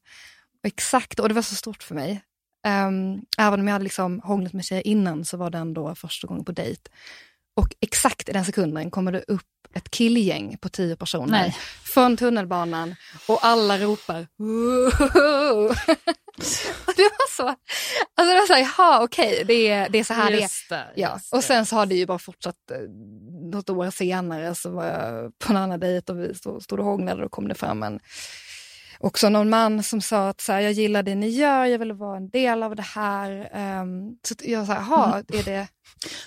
exakt, och det var så stort för mig. Um, även om jag hade liksom hånglat med tjejer innan så var det ändå första gången på dejt. Och exakt i den sekunden kommer det upp ett killgäng på tio personer Nej. från tunnelbanan och alla ropar [laughs] Det var så. Alltså det var så här, jaha okej, okay, det, är, det är så här just det är. Ja. Och sen så har det ju bara fortsatt eh, något år senare så var jag på en annan dejt och vi stod och hånglade och kom det fram en också någon man som sa att så här, jag gillar det ni gör, jag vill vara en del av det här. Um, så jag sa, jaha, mm. är det...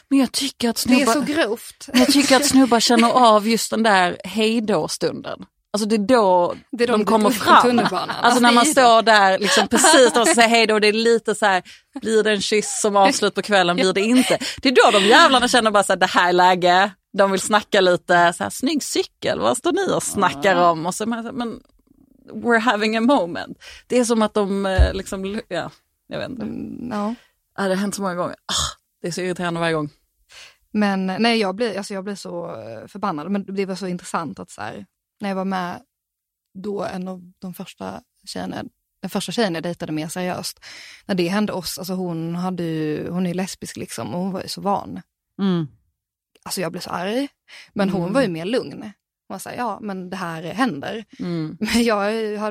Men jag tycker att snubbar, det är så grovt. Jag tycker att snubbar känner av just den där hejdå-stunden. Alltså det är då, det är de, de kommer fram. Alltså när man står där liksom precis när man ska säga hej då, det är lite så här, blir det en kyss som avslut på kvällen, blir det inte? Det är då de jävlarna känner bara så här, det här är läge, de vill snacka lite, så här, snygg cykel, vad står ni och snackar om? Och så, men we're having a moment. Det är som att de eh, liksom, ja, jag vet inte. Mm, ja. Det har hänt så många gånger. Ah, det är så irriterande varje gång. Men nej, jag blir, alltså jag blir så eh, förbannad. Men det var så intressant att så här, när jag var med då en av de första tjejerna, den första tjejen jag dejtade mer seriöst, när det hände oss, alltså hon, hade ju, hon är lesbisk liksom och hon var ju så van. Mm. Alltså jag blev så arg. Men mm. hon var ju mer lugn. Var såhär, ja men det här händer. Mm. [laughs] Men jag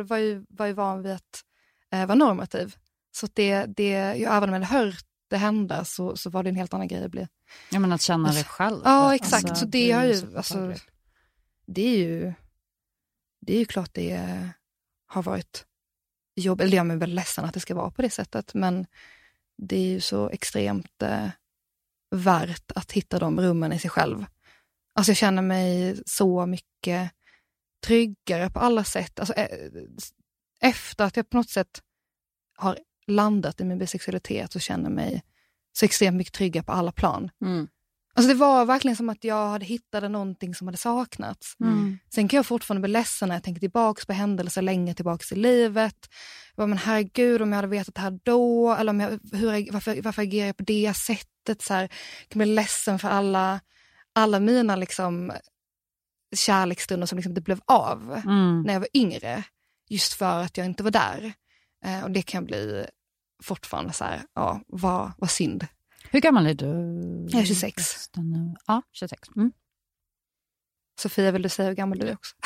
var ju, var ju van vid att eh, vara normativ. Så det, det, jag, även om jag hade hört det hända så, så var det en helt annan grej att bli. Ja men att känna det själv. Ja exakt, alltså, så det, har ju, alltså, det är ju, det är ju klart det har varit jobbigt, eller jag är väl ledsen att det ska vara på det sättet, men det är ju så extremt eh, värt att hitta de rummen i sig själv. Alltså jag känner mig så mycket tryggare på alla sätt. Alltså, eh, efter att jag på något sätt har landat i min bisexualitet så känner jag mig så extremt mycket tryggare på alla plan. Mm. Alltså det var verkligen som att jag hade hittat någonting som hade saknats. Mm. Sen kan jag fortfarande bli ledsen när jag tänker tillbaka på händelser länge tillbaka i livet. Jag bara, men herregud, om jag hade vetat det här då, eller om jag, hur, varför, varför agerar jag på det sättet? Så här, jag kan bli ledsen för alla alla mina liksom, kärleksstunder som liksom inte blev av mm. när jag var yngre. Just för att jag inte var där. Eh, och det kan bli fortfarande så här, ja, vad, vad synd. Hur gammal är du? Jag är 26. Ja, 26. Mm. Sofia, vill du säga hur gammal du är också? [laughs]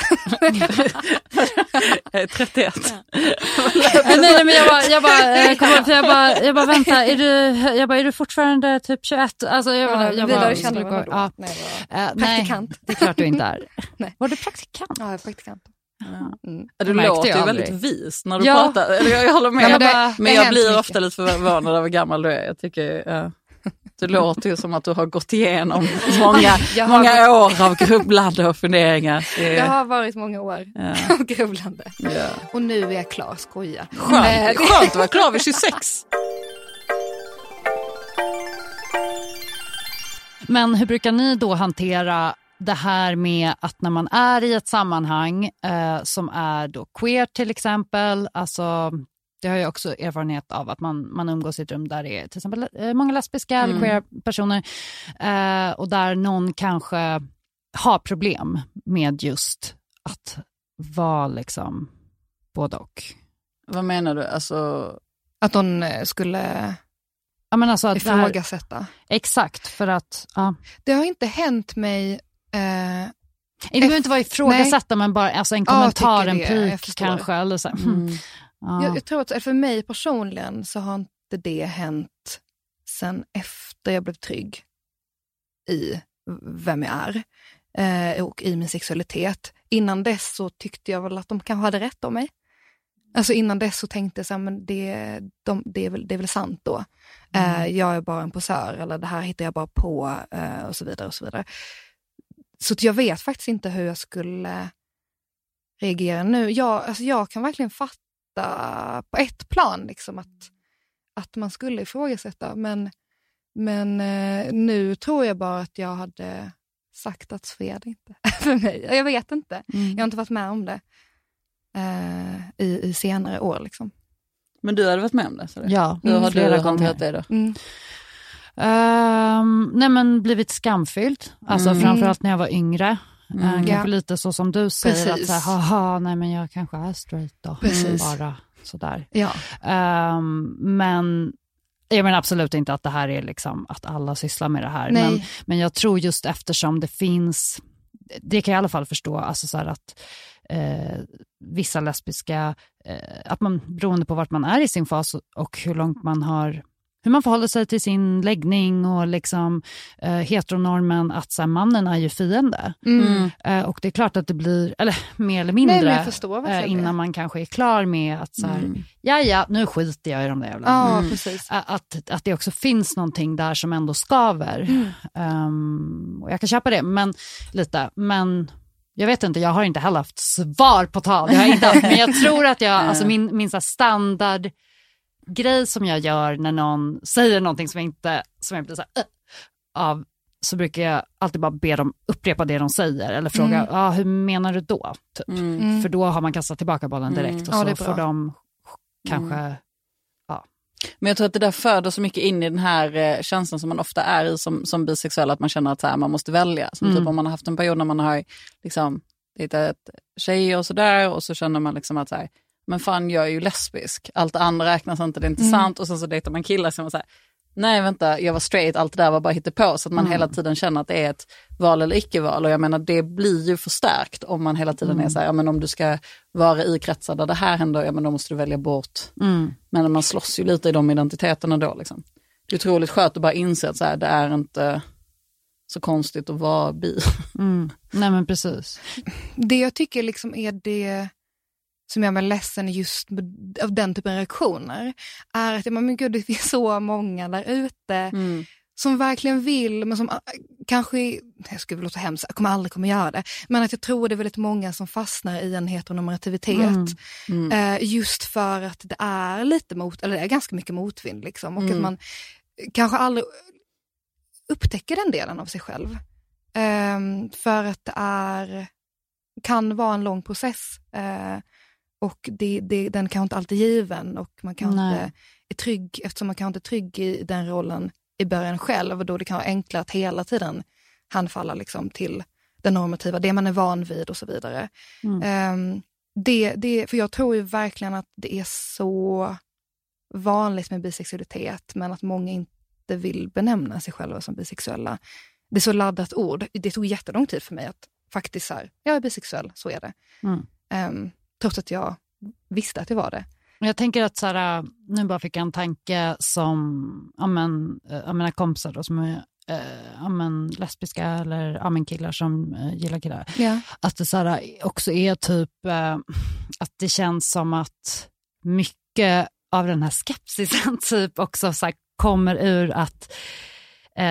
jag är 31. [laughs] nej, nej, men jag bara, jag bara, jag bara, jag bara, jag bara vänta, är du, jag bara, är du fortfarande typ 21? Alltså, jag, bara, jag, bara, jag bara, ja. nej, praktikant. Nej, det är klart du inte är. [laughs] nej. Var du praktikant? Ja, jag är praktikant. Mm. Du låter ju väldigt vis när du ja. pratar. Jag, jag håller med, ja, men, det, men jag blir ofta lite förvånad över hur gammal du är. Jag tycker, ja. Det låter ju som att du har gått igenom [laughs] många, många år av grubblande och funderingar. [laughs] Det har varit många år ja. [laughs] av grubblande. Ja. Och nu är jag klar, skoja. Skönt, skönt att vara klar vid 26. Men hur brukar ni då hantera det här med att när man är i ett sammanhang eh, som är då queer till exempel, alltså det har jag också erfarenhet av att man, man umgås i ett rum där det är till exempel eh, många lesbiska mm. eller queer personer eh, och där någon kanske har problem med just att vara liksom både och. Vad menar du? Alltså... Att hon eh, skulle ja, men alltså att ifrågasätta? Här, exakt, för att... Ja. Det har inte hänt mig eh, det behöver inte vara ifrågasätta, men bara alltså en kommentar, en pik kanske. Eller så. Mm. Ja. Jag, jag, tror att för mig personligen så har inte det hänt sen efter jag blev trygg i vem jag är eh, och i min sexualitet. Innan dess så tyckte jag väl att de kanske hade rätt om mig. Alltså innan dess så tänkte jag så här, men det, de, det, är väl, det är väl sant då. Mm. Eh, jag är bara en posör eller det här hittar jag bara på eh, och så vidare. och Så vidare. Så jag vet faktiskt inte hur jag skulle reagera nu. Jag, alltså jag kan verkligen fatta på ett plan, liksom, att, att man skulle ifrågasätta. Men, men eh, nu tror jag bara att jag hade sagt att Sved inte [laughs] för mig. Jag vet inte. Mm. Jag har inte varit med om det eh, i, i senare år. Liksom. Men du hade varit med om det? Så Ja, Hur har du hanterat det då? Mm. Um, nej men blivit skamfylld, alltså mm. framförallt när jag var yngre. Mm. Uh, kanske ja. lite så som du säger, Precis. att så här, haha, nej men jag kanske är straight då. Precis. Bara sådär. Ja. Um, men jag menar absolut inte att det här är liksom att alla sysslar med det här. Men, men jag tror just eftersom det finns, det kan jag i alla fall förstå, alltså så att eh, vissa lesbiska, eh, att man beroende på vart man är i sin fas och hur långt man har hur man förhåller sig till sin läggning och liksom eh, heteronormen att så här, mannen är ju fiende. Mm. Eh, och det är klart att det blir, eller mer eller mindre, Nej, eh, innan man kanske är klar med att så här, mm. ja ja, nu skiter jag i de där jävla... Ja, mm. precis. Att, att det också finns någonting där som ändå skaver. Um, och jag kan köpa det, men lite, men jag vet inte, jag har inte heller haft svar på tal. Jag har inte haft, men jag [laughs] tror att jag, alltså min, min så standard grej som jag gör när någon säger någonting som jag inte, som jag blir så här, äh, av, så brukar jag alltid bara be dem upprepa det de säger eller fråga, mm. ah, hur menar du då? Typ. Mm. För då har man kastat tillbaka bollen mm. direkt mm. och ja, så får de kanske mm. Men jag tror att det där föder så mycket in i den här eh, känslan som man ofta är i som, som bisexuell, att man känner att så här, man måste välja. Som typ mm. typ om man har haft en period när man har liksom, dejtat tjejer och sådär och så känner man liksom att så här, men fan jag är ju lesbisk, allt andra räknas inte, det är inte mm. sant. Och sen så dejtar man killar som säger, nej vänta, jag var straight, allt det där var bara på Så att man mm. hela tiden känner att det är ett val eller icke-val. Och jag menar det blir ju förstärkt om man hela tiden mm. är så här, ja men om du ska vara i kretsar där det här händer, ja men då måste du välja bort. Mm. Men man slåss ju lite i de identiteterna då. Liksom. Det är otroligt skönt att bara inse att så här, det är inte så konstigt att vara bi. Mm. Nej men precis. Det jag tycker liksom är det som gör mig ledsen just av den typen av reaktioner är att men gud, det finns så många där ute mm. som verkligen vill men som ah, kanske, jag skulle låta hemskt, kommer aldrig kommer göra det, men att jag tror det är väldigt många som fastnar i en heteronormativitet mm. Mm. Eh, just för att det är lite mot, eller det är ganska mycket motvind liksom och att mm. man kanske aldrig upptäcker den delen av sig själv. Eh, för att det är, kan vara en lång process. Eh, och det, det, den kanske inte alltid är given och man kanske inte är trygg, eftersom man kanske inte är trygg i den rollen i början själv, och då det kan vara enklare att hela tiden handfalla liksom till det normativa, det man är van vid och så vidare. Mm. Um, det, det, för jag tror ju verkligen att det är så vanligt med bisexualitet, men att många inte vill benämna sig själva som bisexuella. Det är så laddat ord. Det tog jättelång tid för mig att faktiskt säga, jag är bisexuell, så är det. Mm. Um, trots att jag visste att det var det. Jag tänker att så här, nu bara fick jag en tanke som ja, men, äh, eh, mina kompisar då, som är äh, ja, men, lesbiska eller ja, men, killar som äh, gillar killar. Ja. Att det så här, också är typ äh, att det känns som att mycket av den här skepsisen [laughs] typ också så här, kommer ur att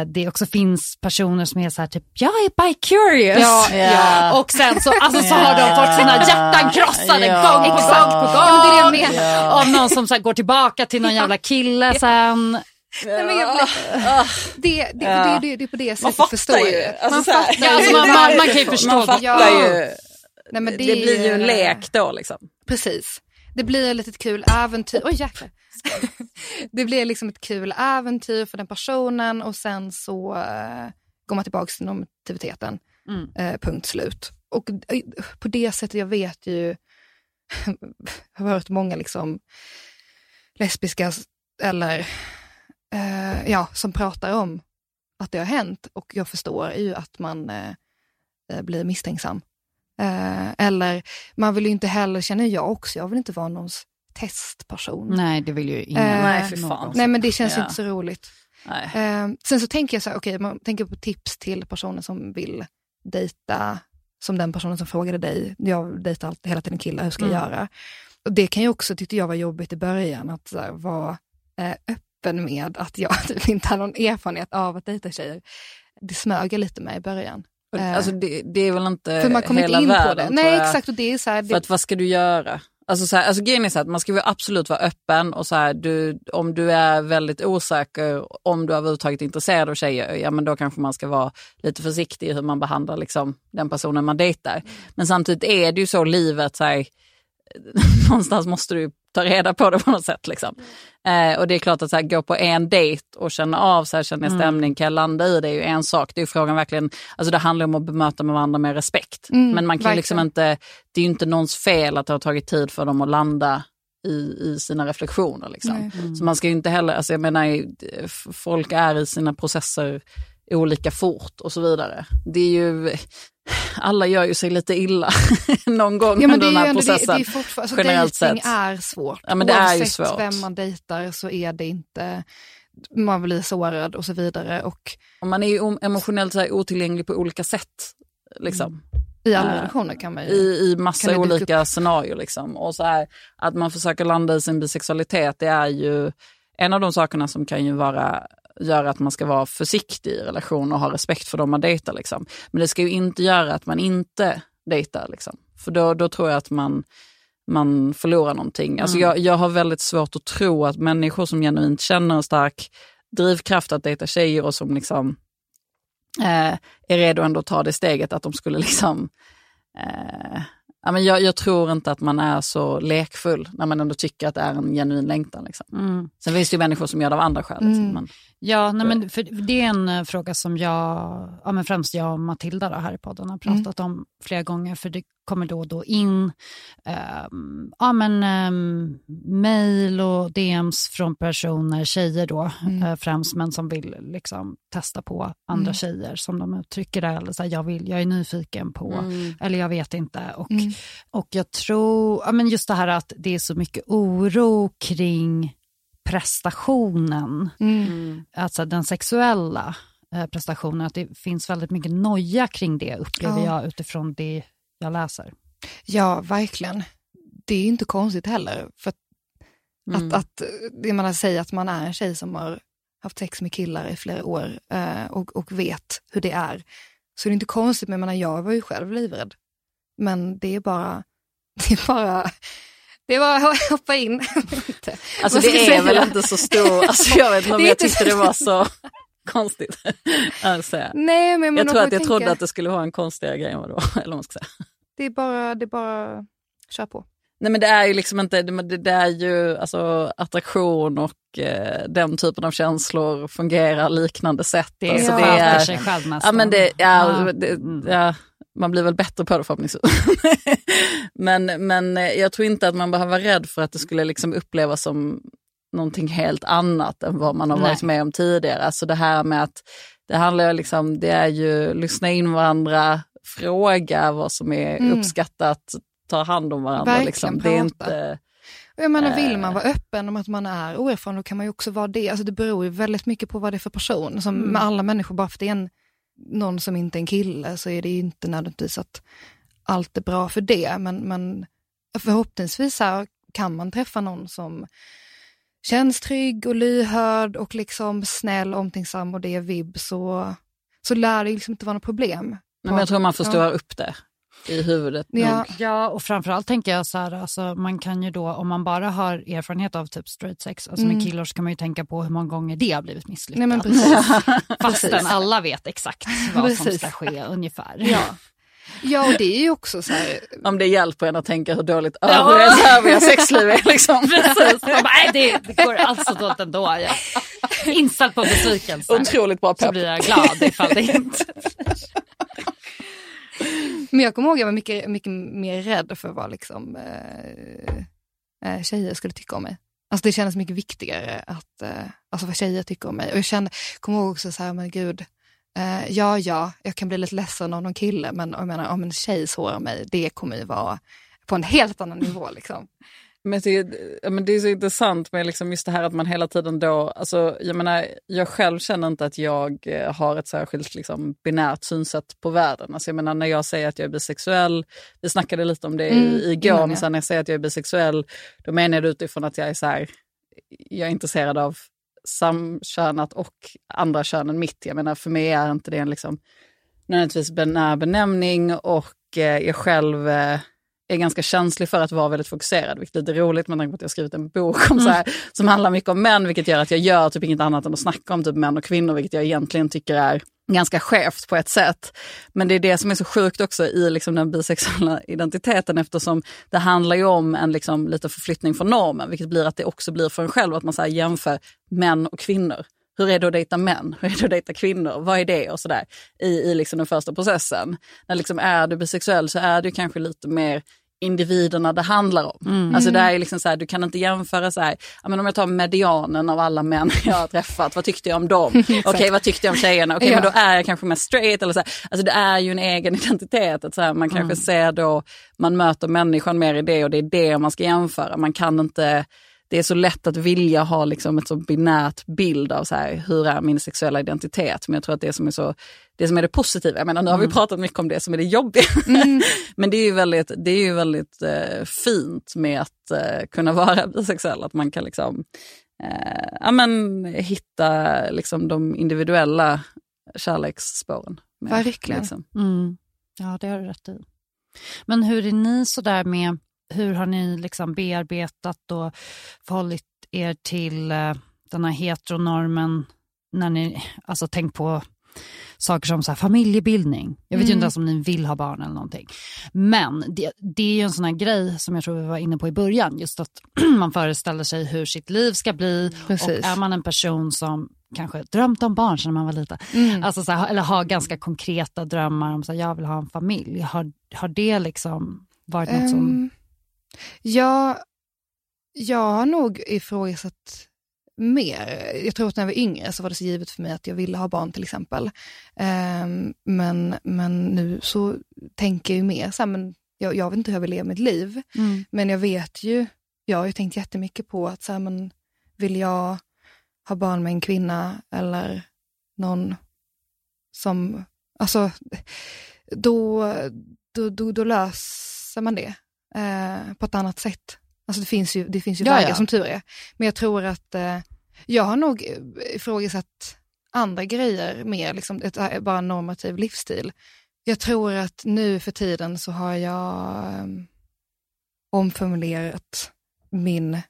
det också finns personer som är så här typ, jag är bi-curious. Ja, [laughs] ja. Och sen så, alltså, så har de fått sina hjärtan krossade ja. gång på gång på gång. Ja, det är det menar. Av någon som så här, går tillbaka till någon jävla kille sen. Nej, men jag, det, det, det, det, det är på det sättet man förstår ju. Alltså, man, fattar, ja, alltså, man, man, man, kan ju förstå. Man fattar ja. ju. Nej, men det, det blir ju en lek då liksom. Precis. Det blir ett litet kul äventyr. Oj jäklar. [laughs] det blir liksom ett kul äventyr för den personen och sen så uh, går man tillbaka till normativiteten. Mm. Uh, punkt slut. Och uh, på det sättet, jag vet ju, [laughs] jag har hört många liksom lesbiska eller ja, som pratar om att det har hänt och jag förstår ju att man blir misstänksam. Eller man vill ju inte heller, känner jag också, jag vill inte vara någons testperson. Nej, det vill ju ingen. Eh, nej, för fan. Nej, men det känns ja. inte så roligt. Eh, sen så tänker jag så här, okej, okay, man tänker på tips till personer som vill dejta, som den personen som frågade dig. Jag dejtar alltid, hela tiden killar, hur ska jag mm. göra? Och det kan ju också, tyckte jag var jobbigt i början, att så här, vara eh, öppen med att jag [laughs] typ inte har någon erfarenhet av att dejta tjejer. Det smög lite med i början. Alltså det, det, är väl inte för man kommer hela inte in världen? På det. Nej, exakt. Och det är så här, det... För att vad ska du göra? Alltså, så här, alltså grejen är så att man ska absolut vara öppen och så här, du, om du är väldigt osäker om du är överhuvudtaget är intresserad av tjejer, ja men då kanske man ska vara lite försiktig i hur man behandlar liksom, den personen man dejtar. Men samtidigt är det ju så livet, så här, [laughs] någonstans måste du ta reda på det på något sätt. Liksom. Eh, och det är klart att så här, gå på en dejt och känna av, så här, känner jag mm. stämning, kan jag landa i det är ju en sak. Det är frågan verkligen, alltså det handlar om att bemöta med varandra med respekt. Mm, Men man kan liksom inte, det är ju inte någons fel att det har tagit tid för dem att landa i, i sina reflektioner. Liksom. Mm. Så man ska ju inte heller, alltså jag menar, folk är i sina processer olika fort och så vidare. Det är ju, alla gör ju sig lite illa [laughs] någon gång ja, under den här processen. Det, det är alltså, generellt sett. är svårt. Ja, men det Oavsett är ju svårt. vem man dejtar så är det inte, man blir sårad och så vidare. Och, och man är ju emotionellt så här, otillgänglig på olika sätt. Liksom. Mm. I alla relationer kan man ju... I, i massa olika scenarier. Liksom. Och så här, att man försöker landa i sin bisexualitet, det är ju en av de sakerna som kan ju vara göra att man ska vara försiktig i relation och ha respekt för dem man dejtar. Liksom. Men det ska ju inte göra att man inte dejtar. Liksom. För då, då tror jag att man, man förlorar någonting. Alltså mm. jag, jag har väldigt svårt att tro att människor som genuint känner en stark drivkraft att dejta tjejer och som liksom eh, är redo ändå att ta det steget att de skulle liksom eh, Ja, men jag, jag, tror inte att man är så lekfull när man ändå tycker att det är en genuin längtan. Liksom. Mm. Sen finns det ju människor som gör det av andra skäl. Liksom, mm. men... Ja, nej, men för det är en eh, fråga som jag, ja, men främst jag och Matilda då, här i podden har pratat mm. om flera gånger. För det kommer då och då in eh, ja, men, eh, och DMs från personer, tjejer då mm. eh, främst, men som vill liksom, testa på andra mm. tjejer som de uttrycker det. Eller så här, jag, vill, jag är nyfiken på, mm. eller jag vet inte. Och, mm. och jag tror, ja, men just det här att det är så mycket oro kring prestationen, mm. alltså den sexuella eh, prestationen, att det finns väldigt mycket noja kring det upplever ja. jag utifrån det jag läser. Ja, verkligen. Det är inte konstigt heller. För mm. att, att det man säger att man är en tjej som har haft sex med killar i flera år eh, och, och vet hur det är, så det är inte konstigt. Men jag, menar, jag var ju själv livrädd. Men det är bara, [laughs] det är bara det var att [laughs] hoppa in. [laughs] alltså det är väl inte så stor, alltså jag vet inte om jag tyckte det var så konstigt. [laughs] alltså, Nej, men jag tror att jag tänka... trodde att det skulle vara en konstigare grej än vad det var. [laughs] Eller ska säga. Det är bara, det är bara kör på. Nej men det är ju liksom inte, det, det är ju alltså attraktion och eh, den typen av känslor fungerar liknande sätt. Det alltså, ja. det är, sig själv nästan. Ja men det, ja, ja. Det, mm. ja man blir väl bättre på det förhoppningsvis. [laughs] men, men eh, jag tror inte att man behöver vara rädd för att det skulle liksom upplevas som någonting helt annat än vad man har varit med om tidigare. Alltså det här med att det handlar liksom, det är ju lyssna in varandra, fråga vad som är mm. uppskattat, ta hand om varandra. Verkligen liksom. det är inte, jag menar, vill man vara öppen om att man är oerfaren, då kan man ju också vara det. Alltså det beror ju väldigt mycket på vad det är för person. Som mm. med alla människor, bara för att det är en någon som inte är en kille så är det inte nödvändigtvis att allt är bra för det. Men, men förhoppningsvis här kan man träffa någon som känns trygg och lyhörd och liksom snäll, omtänksam och det är vibb så, så lär det liksom inte vara något problem. Men jag tror man förstår ja. upp det i huvudet. Ja, ja och framförallt tänker jag så här, alltså, man kan ju då, om man bara har erfarenhet av typ straight sex, alltså mm. med killar så kan man ju tänka på hur många gånger det har blivit misslyckat. Nej, men precis. [laughs] Fastän alla vet exakt vad precis. som ska ske ungefär. Ja. Ja, och det är ju också så här... Om det hjälper en att tänka hur dåligt ja. övriga sexliv är. Liksom. [laughs] Precis. Bara, nej, det, det går alltså dåligt ändå. Är inställd på besvikelse. Otroligt bra pepp. Så blir jag glad ifall det inte... [laughs] Men jag kommer ihåg att jag var mycket, mycket mer rädd för vad liksom, eh, eh, tjejer skulle tycka om mig. Alltså det kändes mycket viktigare att, eh, alltså vad tjejer tycker om mig. Och jag kände, kommer ihåg också så här, men gud, eh, ja ja, jag kan bli lite ledsen av någon kille, men jag menar, om en tjej sårar mig, det kommer ju vara på en helt annan nivå. [laughs] Liksom. Men det, men det är så intressant med liksom just det här att man hela tiden då, alltså, jag menar, jag själv känner inte att jag eh, har ett särskilt liksom, binärt synsätt på världen. Alltså, jag menar när jag säger att jag är bisexuell, vi snackade lite om det mm, igår, men sen när jag säger att jag är bisexuell, då menar jag det utifrån att jag är så här, jag är intresserad av samkönat och andra kön än mitt. Jag menar för mig är inte det en liksom, nödvändigtvis binär benämning och eh, jag själv eh, är ganska känslig för att vara väldigt fokuserad, vilket är lite roligt med tanke på att jag skrivit en bok om mm. så här, som handlar mycket om män, vilket gör att jag gör typ inget annat än att snacka om typ män och kvinnor, vilket jag egentligen tycker är ganska skevt på ett sätt. Men det är det som är så sjukt också i liksom den bisexuella [laughs] identiteten eftersom det handlar ju om en liksom lite förflyttning från normen vilket blir att det också blir för en själv att man så jämför män och kvinnor. Hur är det att dejta män? Hur är det att dejta kvinnor? Vad är det? Och sådär i, i liksom den första processen. När liksom är du bisexuell så är du kanske lite mer individerna det handlar om. Mm. Alltså det är liksom så här, du kan inte jämföra så här, men om jag tar medianen av alla män [laughs] jag har träffat, vad tyckte jag om dem? [laughs] Okej, okay, vad tyckte jag om tjejerna? Okej, okay, ja. men då är jag kanske mest straight. Eller så här. Alltså det är ju en egen identitet. Att så här, man kanske mm. ser då, man möter människan mer i det och det är det man ska jämföra. Man kan inte det är så lätt att vilja ha liksom ett så binärt bild av så här, hur är min sexuella identitet. Men jag tror att det som är, så, det, som är det positiva, jag menar nu har vi mm. pratat mycket om det som är det jobbiga. Mm. [laughs] Men det är ju väldigt, det är ju väldigt eh, fint med att eh, kunna vara [laughs] bisexuell. Att man kan liksom, eh, ja, men, hitta liksom, de individuella kärleksspåren. Verkligen. Liksom. Mm. Ja, det har du rätt i. Men hur är ni sådär med hur har ni liksom bearbetat och förhållit er till eh, den här heteronormen när ni, alltså tänkt på saker som så här, familjebildning. Jag vet mm. ju inte mm. ens om ni vill ha barn eller någonting. Men det, det är ju en sån här grej som jag tror vi var inne på i början. Just att [clears throat] man föreställer sig hur sitt liv ska bli. Precis. Och är man en person som kanske drömt om barn sedan man var liten. Mm. Alltså så här, eller har ganska konkreta drömmar om att jag vill ha en familj. Har, har det liksom varit något som... Um, Ja, jag har nog ifrågasatt mer. Jag tror att när jag var yngre så var det så givet för mig att jag ville ha barn till exempel. Um, men, men nu så tänker jag ju mer så här, men jag, jag vet inte hur jag vill leva mitt liv. Mm. Men jag vet ju, jag har ju tänkt jättemycket på att så här, men vill jag ha barn med en kvinna eller någon som, alltså då, då, då, då löser man det eh, på ett annat sätt. Alltså det finns ju, det finns ju ja, vägar ja. som tur är. Men jag tror att eh, jag har nog ifrågasatt andra grejer mer, liksom, ett, eh, bara normativ livsstil. Jag tror att nu för tiden så har jag eh, omformulerat min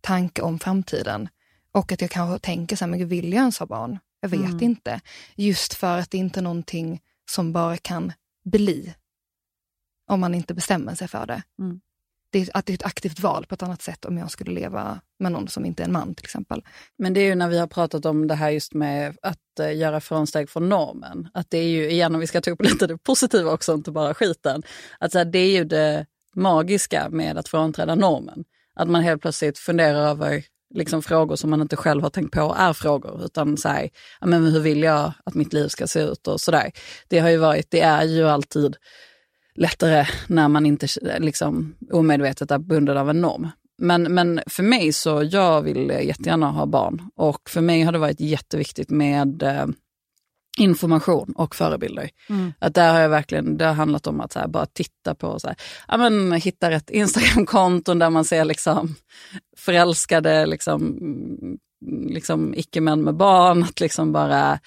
tanke om framtiden och att jag kanske tänker så här, men vill jag ens ha barn? Jag vet mm. inte. Just för att det inte är någonting som bara kan bli om man inte bestämmer sig för det. Mm det är, att det är ett aktivt val på ett annat sätt om jag skulle leva med någon som inte är en man till exempel. Men det är ju när vi har pratat om det här just med att eh, göra frånsteg från normen. Att det är ju, igen om vi ska ta upp lite det positiva också, inte bara skiten. Att så här, det är ju det magiska med att frånträda normen. Att man helt plötsligt funderar över liksom frågor som man inte själv har tänkt på är frågor. Utan så här, ja, men hur vill jag att mitt liv ska se ut och sådär. Det har ju varit, det är ju alltid lättare när man inte liksom, omedvetet är bunden av en norm. Men, men för mig så, jag vill jättegärna ha barn och för mig har det varit jätteviktigt med eh, information och förebilder. Mm. Att där har jag verkligen, det har handlat om att så här, bara titta på, så här, ja, men, hitta rätt Instagramkonton där man ser liksom, förälskade liksom, liksom, icke-män med barn. Att liksom bara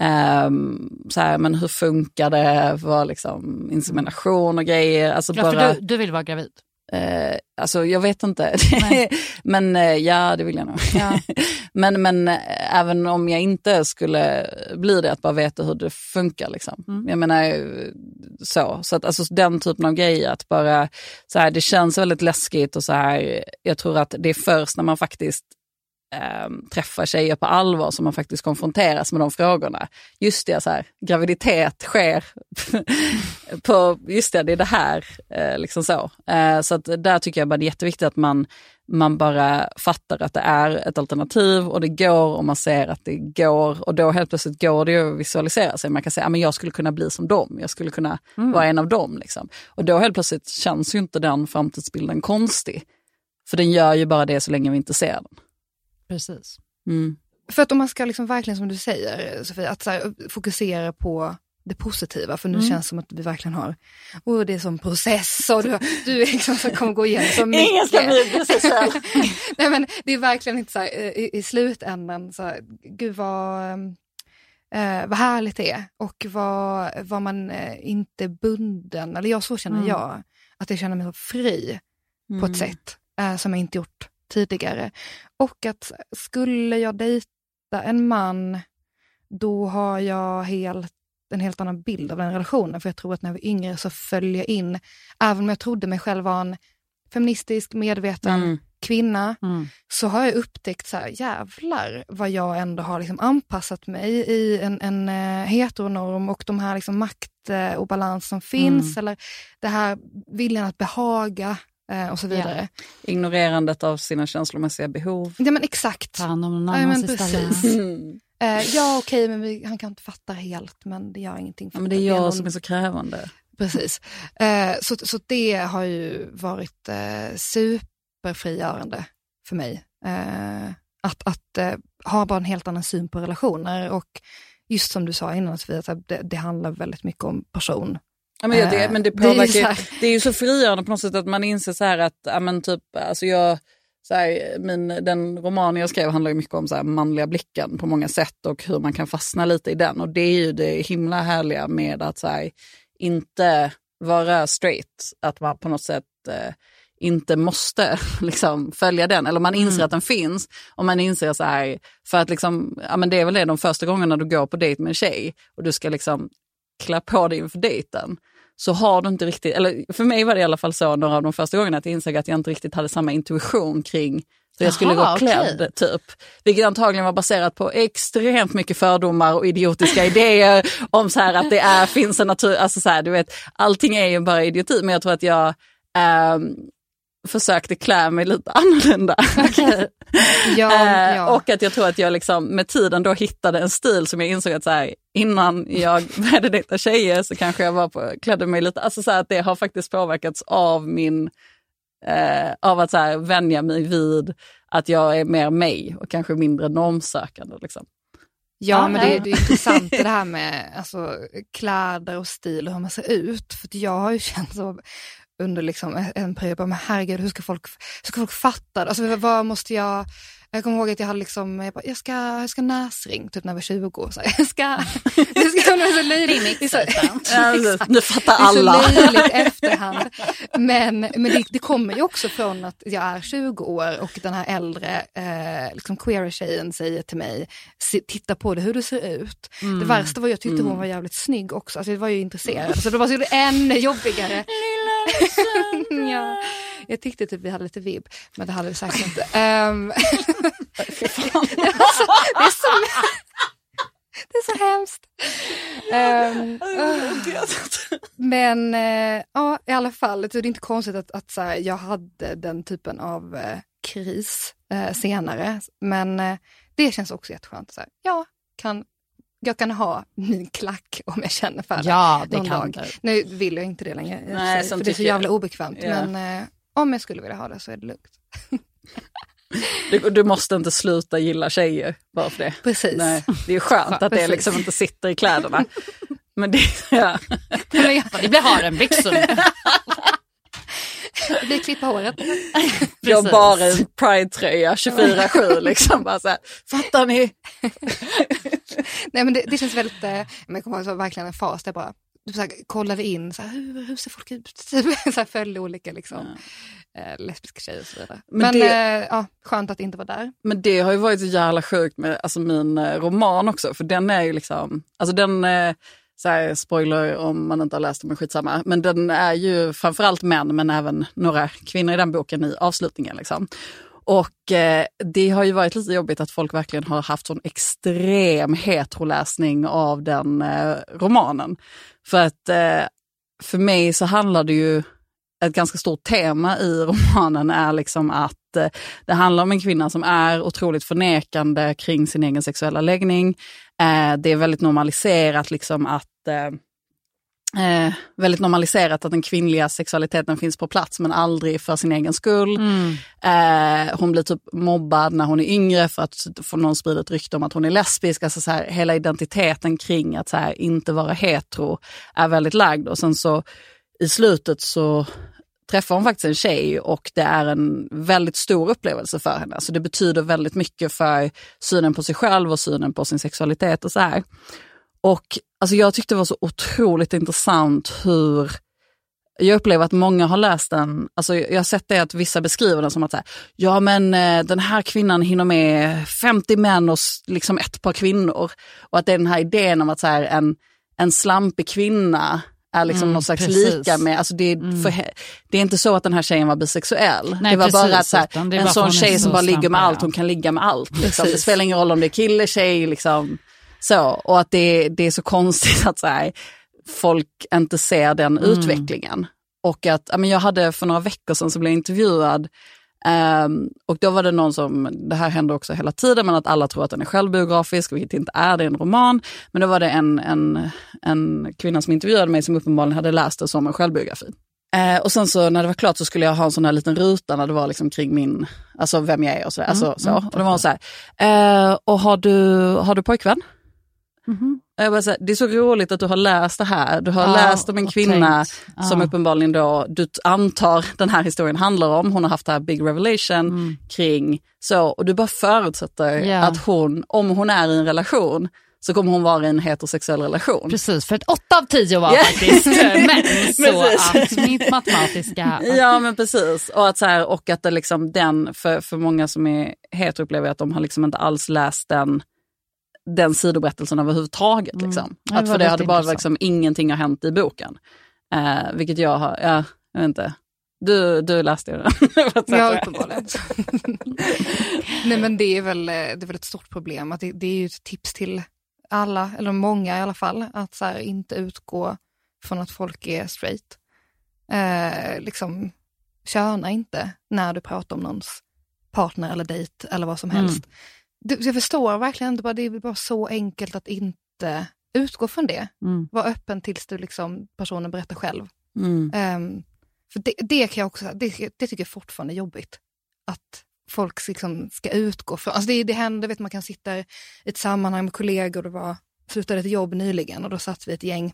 Um, så här, men hur funkar det, vad liksom insemination och grejer. Alltså ja, bara, du, du vill vara gravid? Uh, alltså jag vet inte. [laughs] men uh, ja, det vill jag nog. Ja. [laughs] men, men uh, även om jag inte skulle bli det, att bara veta hur det funkar. Liksom. Mm. Jag menar så. Så att alltså, den typen av grejer, att bara så här, det känns väldigt läskigt och så här. Jag tror att det är först när man faktiskt eh, träffa tjejer på allvar som man faktiskt konfronteras med de frågorna. Just det, så här, graviditet sker [laughs] på, just det, det är det här. Eh, liksom så eh, så att där tycker jag bara det är jätteviktigt att man, man bara fattar att det är ett alternativ och det går och man ser att det går och då helt plötsligt går det att visualisera sig. Man kan säga att jag skulle kunna bli som dem, jag skulle kunna mm. vara en av dem. Liksom. Och då helt plötsligt känns ju inte den framtidsbilden konstig. För den gör ju bara det så länge vi inte ser den. Precis. Mm. För att om man ska liksom verkligen som du säger Sofie, att här, fokusera på det positiva, för nu mm. känns det som att vi verkligen har, och det är som process och du, du är liksom som kommer gå igenom så mycket. [laughs] Ingen ska bli själv. [laughs] Nej men det är verkligen inte så här, i, i slutändan, så här, gud vad, eh, vad härligt det är och vad, vad man eh, inte är bunden, eller jag så känner mm. jag, att jag känner mig så fri mm. på ett mm. sätt eh, som jag inte gjort tidigare. Och att skulle jag dejta en man, då har jag helt, en helt annan bild av den relationen. För jag tror att när jag var yngre så föll jag in, även om jag trodde mig själv vara en feministisk, medveten mm. kvinna, mm. så har jag upptäckt så här, jävlar vad jag ändå har liksom anpassat mig i en, en uh, heteronorm och de här liksom maktobalans uh, som finns, mm. eller det här viljan att behaga och så vidare. Ja. Ignorerandet av sina känslomässiga behov. Ja men exakt. Ta hand om någon annans ja, precis. Mm. ja okej, okay, men vi, han kan inte fatta helt, men det gör ingenting. För ja, men det är jag någon... som är så krävande. Precis. Eh, så, så det har ju varit eh, superfrigörande för mig. Eh, att att eh, ha bara en helt annan syn på relationer och just som du sa innan Sofia, att det, det handlar väldigt mycket om person. Ja, men, det, men det påverkar det är, det är ju så frigörande på något sätt att man inser så här att, ja, men typ, alltså jag, så här, min, den roman jag skrev handlar ju mycket om så här, manliga blicken på många sätt och hur man kan fastna lite i den. Och det är ju det himla härliga med att så här, inte vara straight, att man på något sätt eh, inte måste [laughs] liksom, följa den. Eller man inser mm. att den finns och man inser så här, för att liksom, ja, men det är väl det de första gångerna du går på dejt med en tjej och du ska liksom klä på dig inför dejten så har du inte riktigt, eller för mig var det i alla fall så några av de första gångerna att jag insåg att jag inte riktigt hade samma intuition kring så jag skulle gå klädd okay. typ. Vilket antagligen var baserat på extremt mycket fördomar och idiotiska [laughs] idéer om så här att det är, finns en natur, alltså så här, du vet, allting är ju bara idioti. Men jag tror att jag eh, försökte klä mig lite [laughs] annorlunda. Okay. [laughs] ja, eh, ja. Och att jag tror att jag liksom med tiden då hittade en stil som jag insåg att så här, innan jag [laughs] började dejta tjejer så kanske jag var på, klädde mig lite, alltså så här, att det har faktiskt påverkats av min eh, av att så här, vänja mig vid att jag är mer mig och kanske mindre normsökande. Liksom. Ja, men det, det är intressant det här med alltså, kläder och stil och hur man ser ut. För jag har ju känt så under liksom en period, bara, men herregud, hur ska folk, hur ska folk fatta? Alltså, vad måste jag jag kommer ihåg att jag hade liksom, jag, bara, jag, ska, jag ska näsring, typ när jag var 20. Så jag ska, [laughs] jag ska, det så löjligt. Så, [laughs] ja, nu fattar alla. Det är så löjligt efterhand. [laughs] Men, men det, det, kommer ju också från att jag är 20 år och den här äldre eh, liksom queer tjejen säger till mig, titta på det hur du ser ut. Mm. Det värsta var att jag tyckte mm. hon var jävligt snygg också, alltså jag var ju intresserad. Så det var så ännu jobbigare. Lilla ja. Jag tyckte typ vi hade lite vibb, men det hade vi säkert inte. Um, det, är så, det, är så, det är så hemskt. Um, uh. Men uh, ja, i alla fall, det är inte konstigt att, att så här, jag hade den typen av uh, kris senare. Men det känns också jätteskönt. Så här, ja, kan jag kan ha min klack om jag känner för det. Ja, det kan dag. du. Nu vill jag inte det längre, Nej, för det är så jävla obekvämt. Ja. Men om jag skulle vilja ha det så är det lugnt. [laughs] Du, du, måste inte sluta gilla tjejer bara för det. Precis. Nej, det är skönt att det liksom inte sitter i kläderna. Men det, ja. det blir harenbyxor. Det blir [laughs] klippa håret. Jag bara en pride-tröja 24-7 liksom. Bara så här, fattar ni? [laughs] Nej men det, det känns väldigt, eh, jag kommer ihåg verkligen en fas där bara så här, kollade in, så här, hur, hur ser folk ut? [laughs] så här, följde olika liksom, ja. eh, lesbiska tjejer och så vidare. Men, men det, eh, ja, skönt att inte vara där. Men det har ju varit så jävla sjukt med alltså, min eh, roman också, för den är ju liksom, alltså den eh, så här, spoiler om man inte har läst den, men skitsamma. Men den är ju framförallt män, men även några kvinnor i den boken i avslutningen. Liksom. Och eh, det har ju varit lite jobbigt att folk verkligen har haft sån extrem heteroläsning av den eh, romanen. För att eh, för mig så handlar det ju, ett ganska stort tema i [laughs] romanen är liksom att eh, det handlar om en kvinna som är otroligt förnekande kring sin egen sexuella läggning. Eh, det är väldigt normaliserat liksom att eh, eh, väldigt normaliserat att den kvinnliga sexualiteten finns på plats men aldrig för sin egen skull. Mm. Eh, hon blir typ mobbad när hon är yngre för att få någon sprider ett rykte om att hon är lesbisk. Alltså så här, hela identiteten kring att så här, inte vara hetero är väldigt lagd. Och sen så i slutet så träffar hon faktiskt en tjej och det är en väldigt stor upplevelse för henne. Så det betyder väldigt mycket för synen på sig själv och synen på sin sexualitet och så här. Och alltså jag tyckte det var så otroligt intressant hur jag upplever att många har läst den, alltså jag har sett det att vissa beskriver den som att så här, ja men eh, den här kvinnan hinner med 50 män och liksom ett par kvinnor. Och att det är den här idén om att så här, en, en slampig kvinna är liksom mm, någon slags precis. lika med, alltså det, mm. för, det är inte så att den här tjejen var bisexuell. Nej, det var precis, bara att så här, en sån tjej som bara ligger med allt, hon kan ligga med allt. Liksom. Det spelar ingen roll om det är kille, tjej, liksom. Så. Och att det, det är så konstigt att så här, folk inte ser den mm. utvecklingen. Och att, ja, men jag hade för några veckor sedan så blev jag intervjuad Um, och då var det någon som, det här händer också hela tiden, men att alla tror att den är självbiografisk, vilket inte är, det är en roman. Men då var det en, en, en kvinna som intervjuade mig som uppenbarligen hade läst det som en självbiografi. Uh, och sen så när det var klart så skulle jag ha en sån här liten ruta när det var liksom kring min, alltså vem jag är och sådär. Mm, alltså, så. Mm, och det var så här, uh, och har du, har du pojkvän? Mm -hmm. Jag bara här, det är så roligt att du har läst det här. Du har ja, läst om en kvinna ja. som uppenbarligen då, du antar den här historien handlar om. Hon har haft det här big revelation mm. kring så. Och du bara förutsätter yeah. att hon, om hon är i en relation, så kommer hon vara i en heterosexuell relation. Precis, för att åtta av tio var yeah. faktiskt män. [laughs] Så att mitt matematiska... Ja men precis. Och att, så här, och att det liksom den, för, för många som är hetero upplever att de har liksom inte alls läst den den sidoberättelsen överhuvudtaget. Mm. Liksom. Mm. Att för det hade bara liksom, ingenting har hänt i boken. Eh, vilket jag har, ja, jag vet inte. Du, du läste ju den. [laughs] ja, uppenbarligen. [laughs] Nej men det är, väl, det är väl ett stort problem. Att det, det är ju ett tips till alla, eller många i alla fall, att så här, inte utgå från att folk är straight. Eh, liksom, köna inte när du pratar om någons partner eller dejt eller vad som helst. Mm jag förstår verkligen inte, det är bara så enkelt att inte utgå från det. Mm. Var öppen tills du liksom, personen berättar själv. Mm. Um, för det, det, kan jag också, det, det tycker jag fortfarande är jobbigt. Att folk liksom ska utgå från, alltså det, det händer, vet man kan sitta i ett sammanhang med kollegor, det var, slutade ett jobb nyligen och då satt vi ett gäng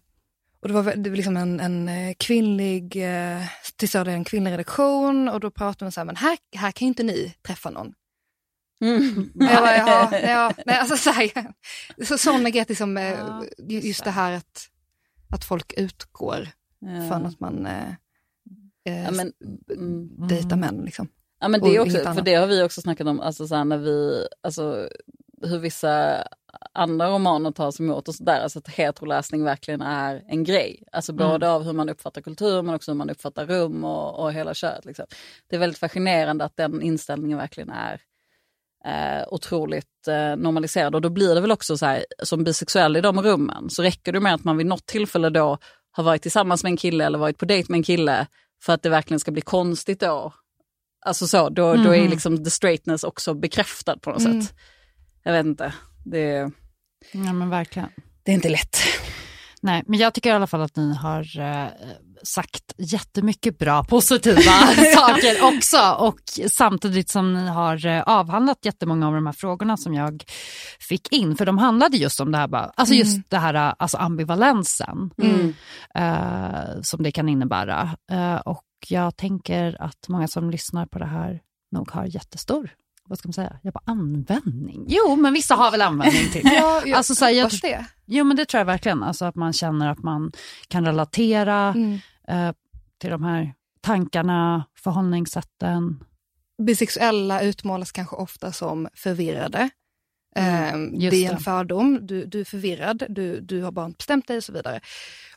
och det var, det var liksom en, en eh, kvinnlig, eh, till en kvinnlig redaktion och då pratade man så här, men här, här kan ju inte ni träffa någon. Mm. [laughs] Jag bara, ja, ja, nej, alltså, så, här, [laughs] så sådana grejer, liksom, eh, ja, just det här att, att folk utgår ja. från att man eh, eh ja, men, mm. dejtar män. Liksom. Ja, men det, också, för det har vi också snackat om, alltså, så här, när vi, alltså, hur vissa andra romaner tas emot och sådär. Alltså att heteroläsning verkligen är en grej. Alltså mm. både av hur man uppfattar kultur men också hur man uppfattar rum och, och hela köret. Liksom. Det är väldigt fascinerande att den inställningen verkligen är eh, otroligt eh, normaliserad. Och då blir det väl också så här, som bisexuell i de rummen så räcker det med att man vid något tillfälle då har varit tillsammans med en kille eller varit på dejt med en kille för att det verkligen ska bli konstigt då. Alltså så, då, mm. då är mm. liksom the straightness också bekräftad på något mm. sätt. Jag vet inte. Det, ja men verkligen. Det är inte lätt. Nej, men jag tycker i alla fall att ni har eh, sagt jättemycket bra positiva [laughs] saker också och samtidigt som ni har eh, avhandlat jättemånga av de här frågorna som jag fick in, för de handlade just om det här, bara, alltså just mm. det här alltså ambivalensen mm. eh, som det kan innebära. Eh, och jag tänker att många som lyssnar på det här nog har jättestor vad ska man säga, jag bara användning. Jo, men vissa har väl användning till det. [laughs] ja, jag [laughs] alltså, så här, jag, det. Jo, men det tror jag verkligen. Alltså att man känner att man kan relatera mm. eh, till de här tankarna, förhållningssätten. Bisexuella utmålas kanske ofta som förvirrade. Mm, eh, det är en fördom, du, du är förvirrad, du, du har bara inte bestämt dig och så vidare.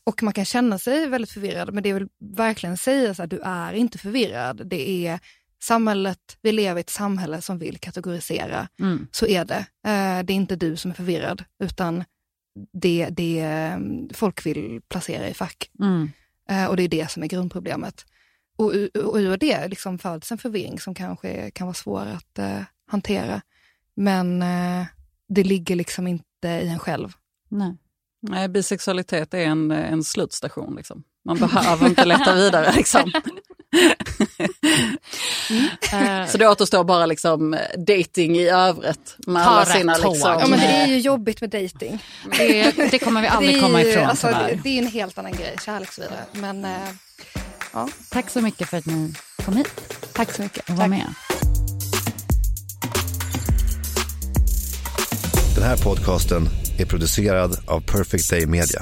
Och man kan känna sig väldigt förvirrad, men det vill verkligen säga att du är inte förvirrad. Det är samhället, vi lever i ett samhälle som vill kategorisera. Mm. Så är det. Eh, det är inte du som är förvirrad, utan det, det mm, folk vill placera i fack. Mm. Eh, och det är det som är grundproblemet. Och, och ur det liksom föds en förvirring som kanske kan vara svår att uh, hantera. Men uh, det ligger liksom inte i en själv. Nej. Nej, bisexualitet är en, en slutstation. Liksom. Man behöver inte leta [laughs] vidare. Liksom. Mm. [laughs] Så det återstår bara liksom dating i övrigt. Med alla sina, liksom, ja, men det är ju jobbigt med dating. Det, det kommer vi aldrig komma ifrån alltså, det, det, är en helt annan grej, kärlek och så vidare. Men, äh, ja. Tack så mycket för att ni kom hit. Tack så mycket. Och var med. Den här podcasten är producerad av Perfect Day Media.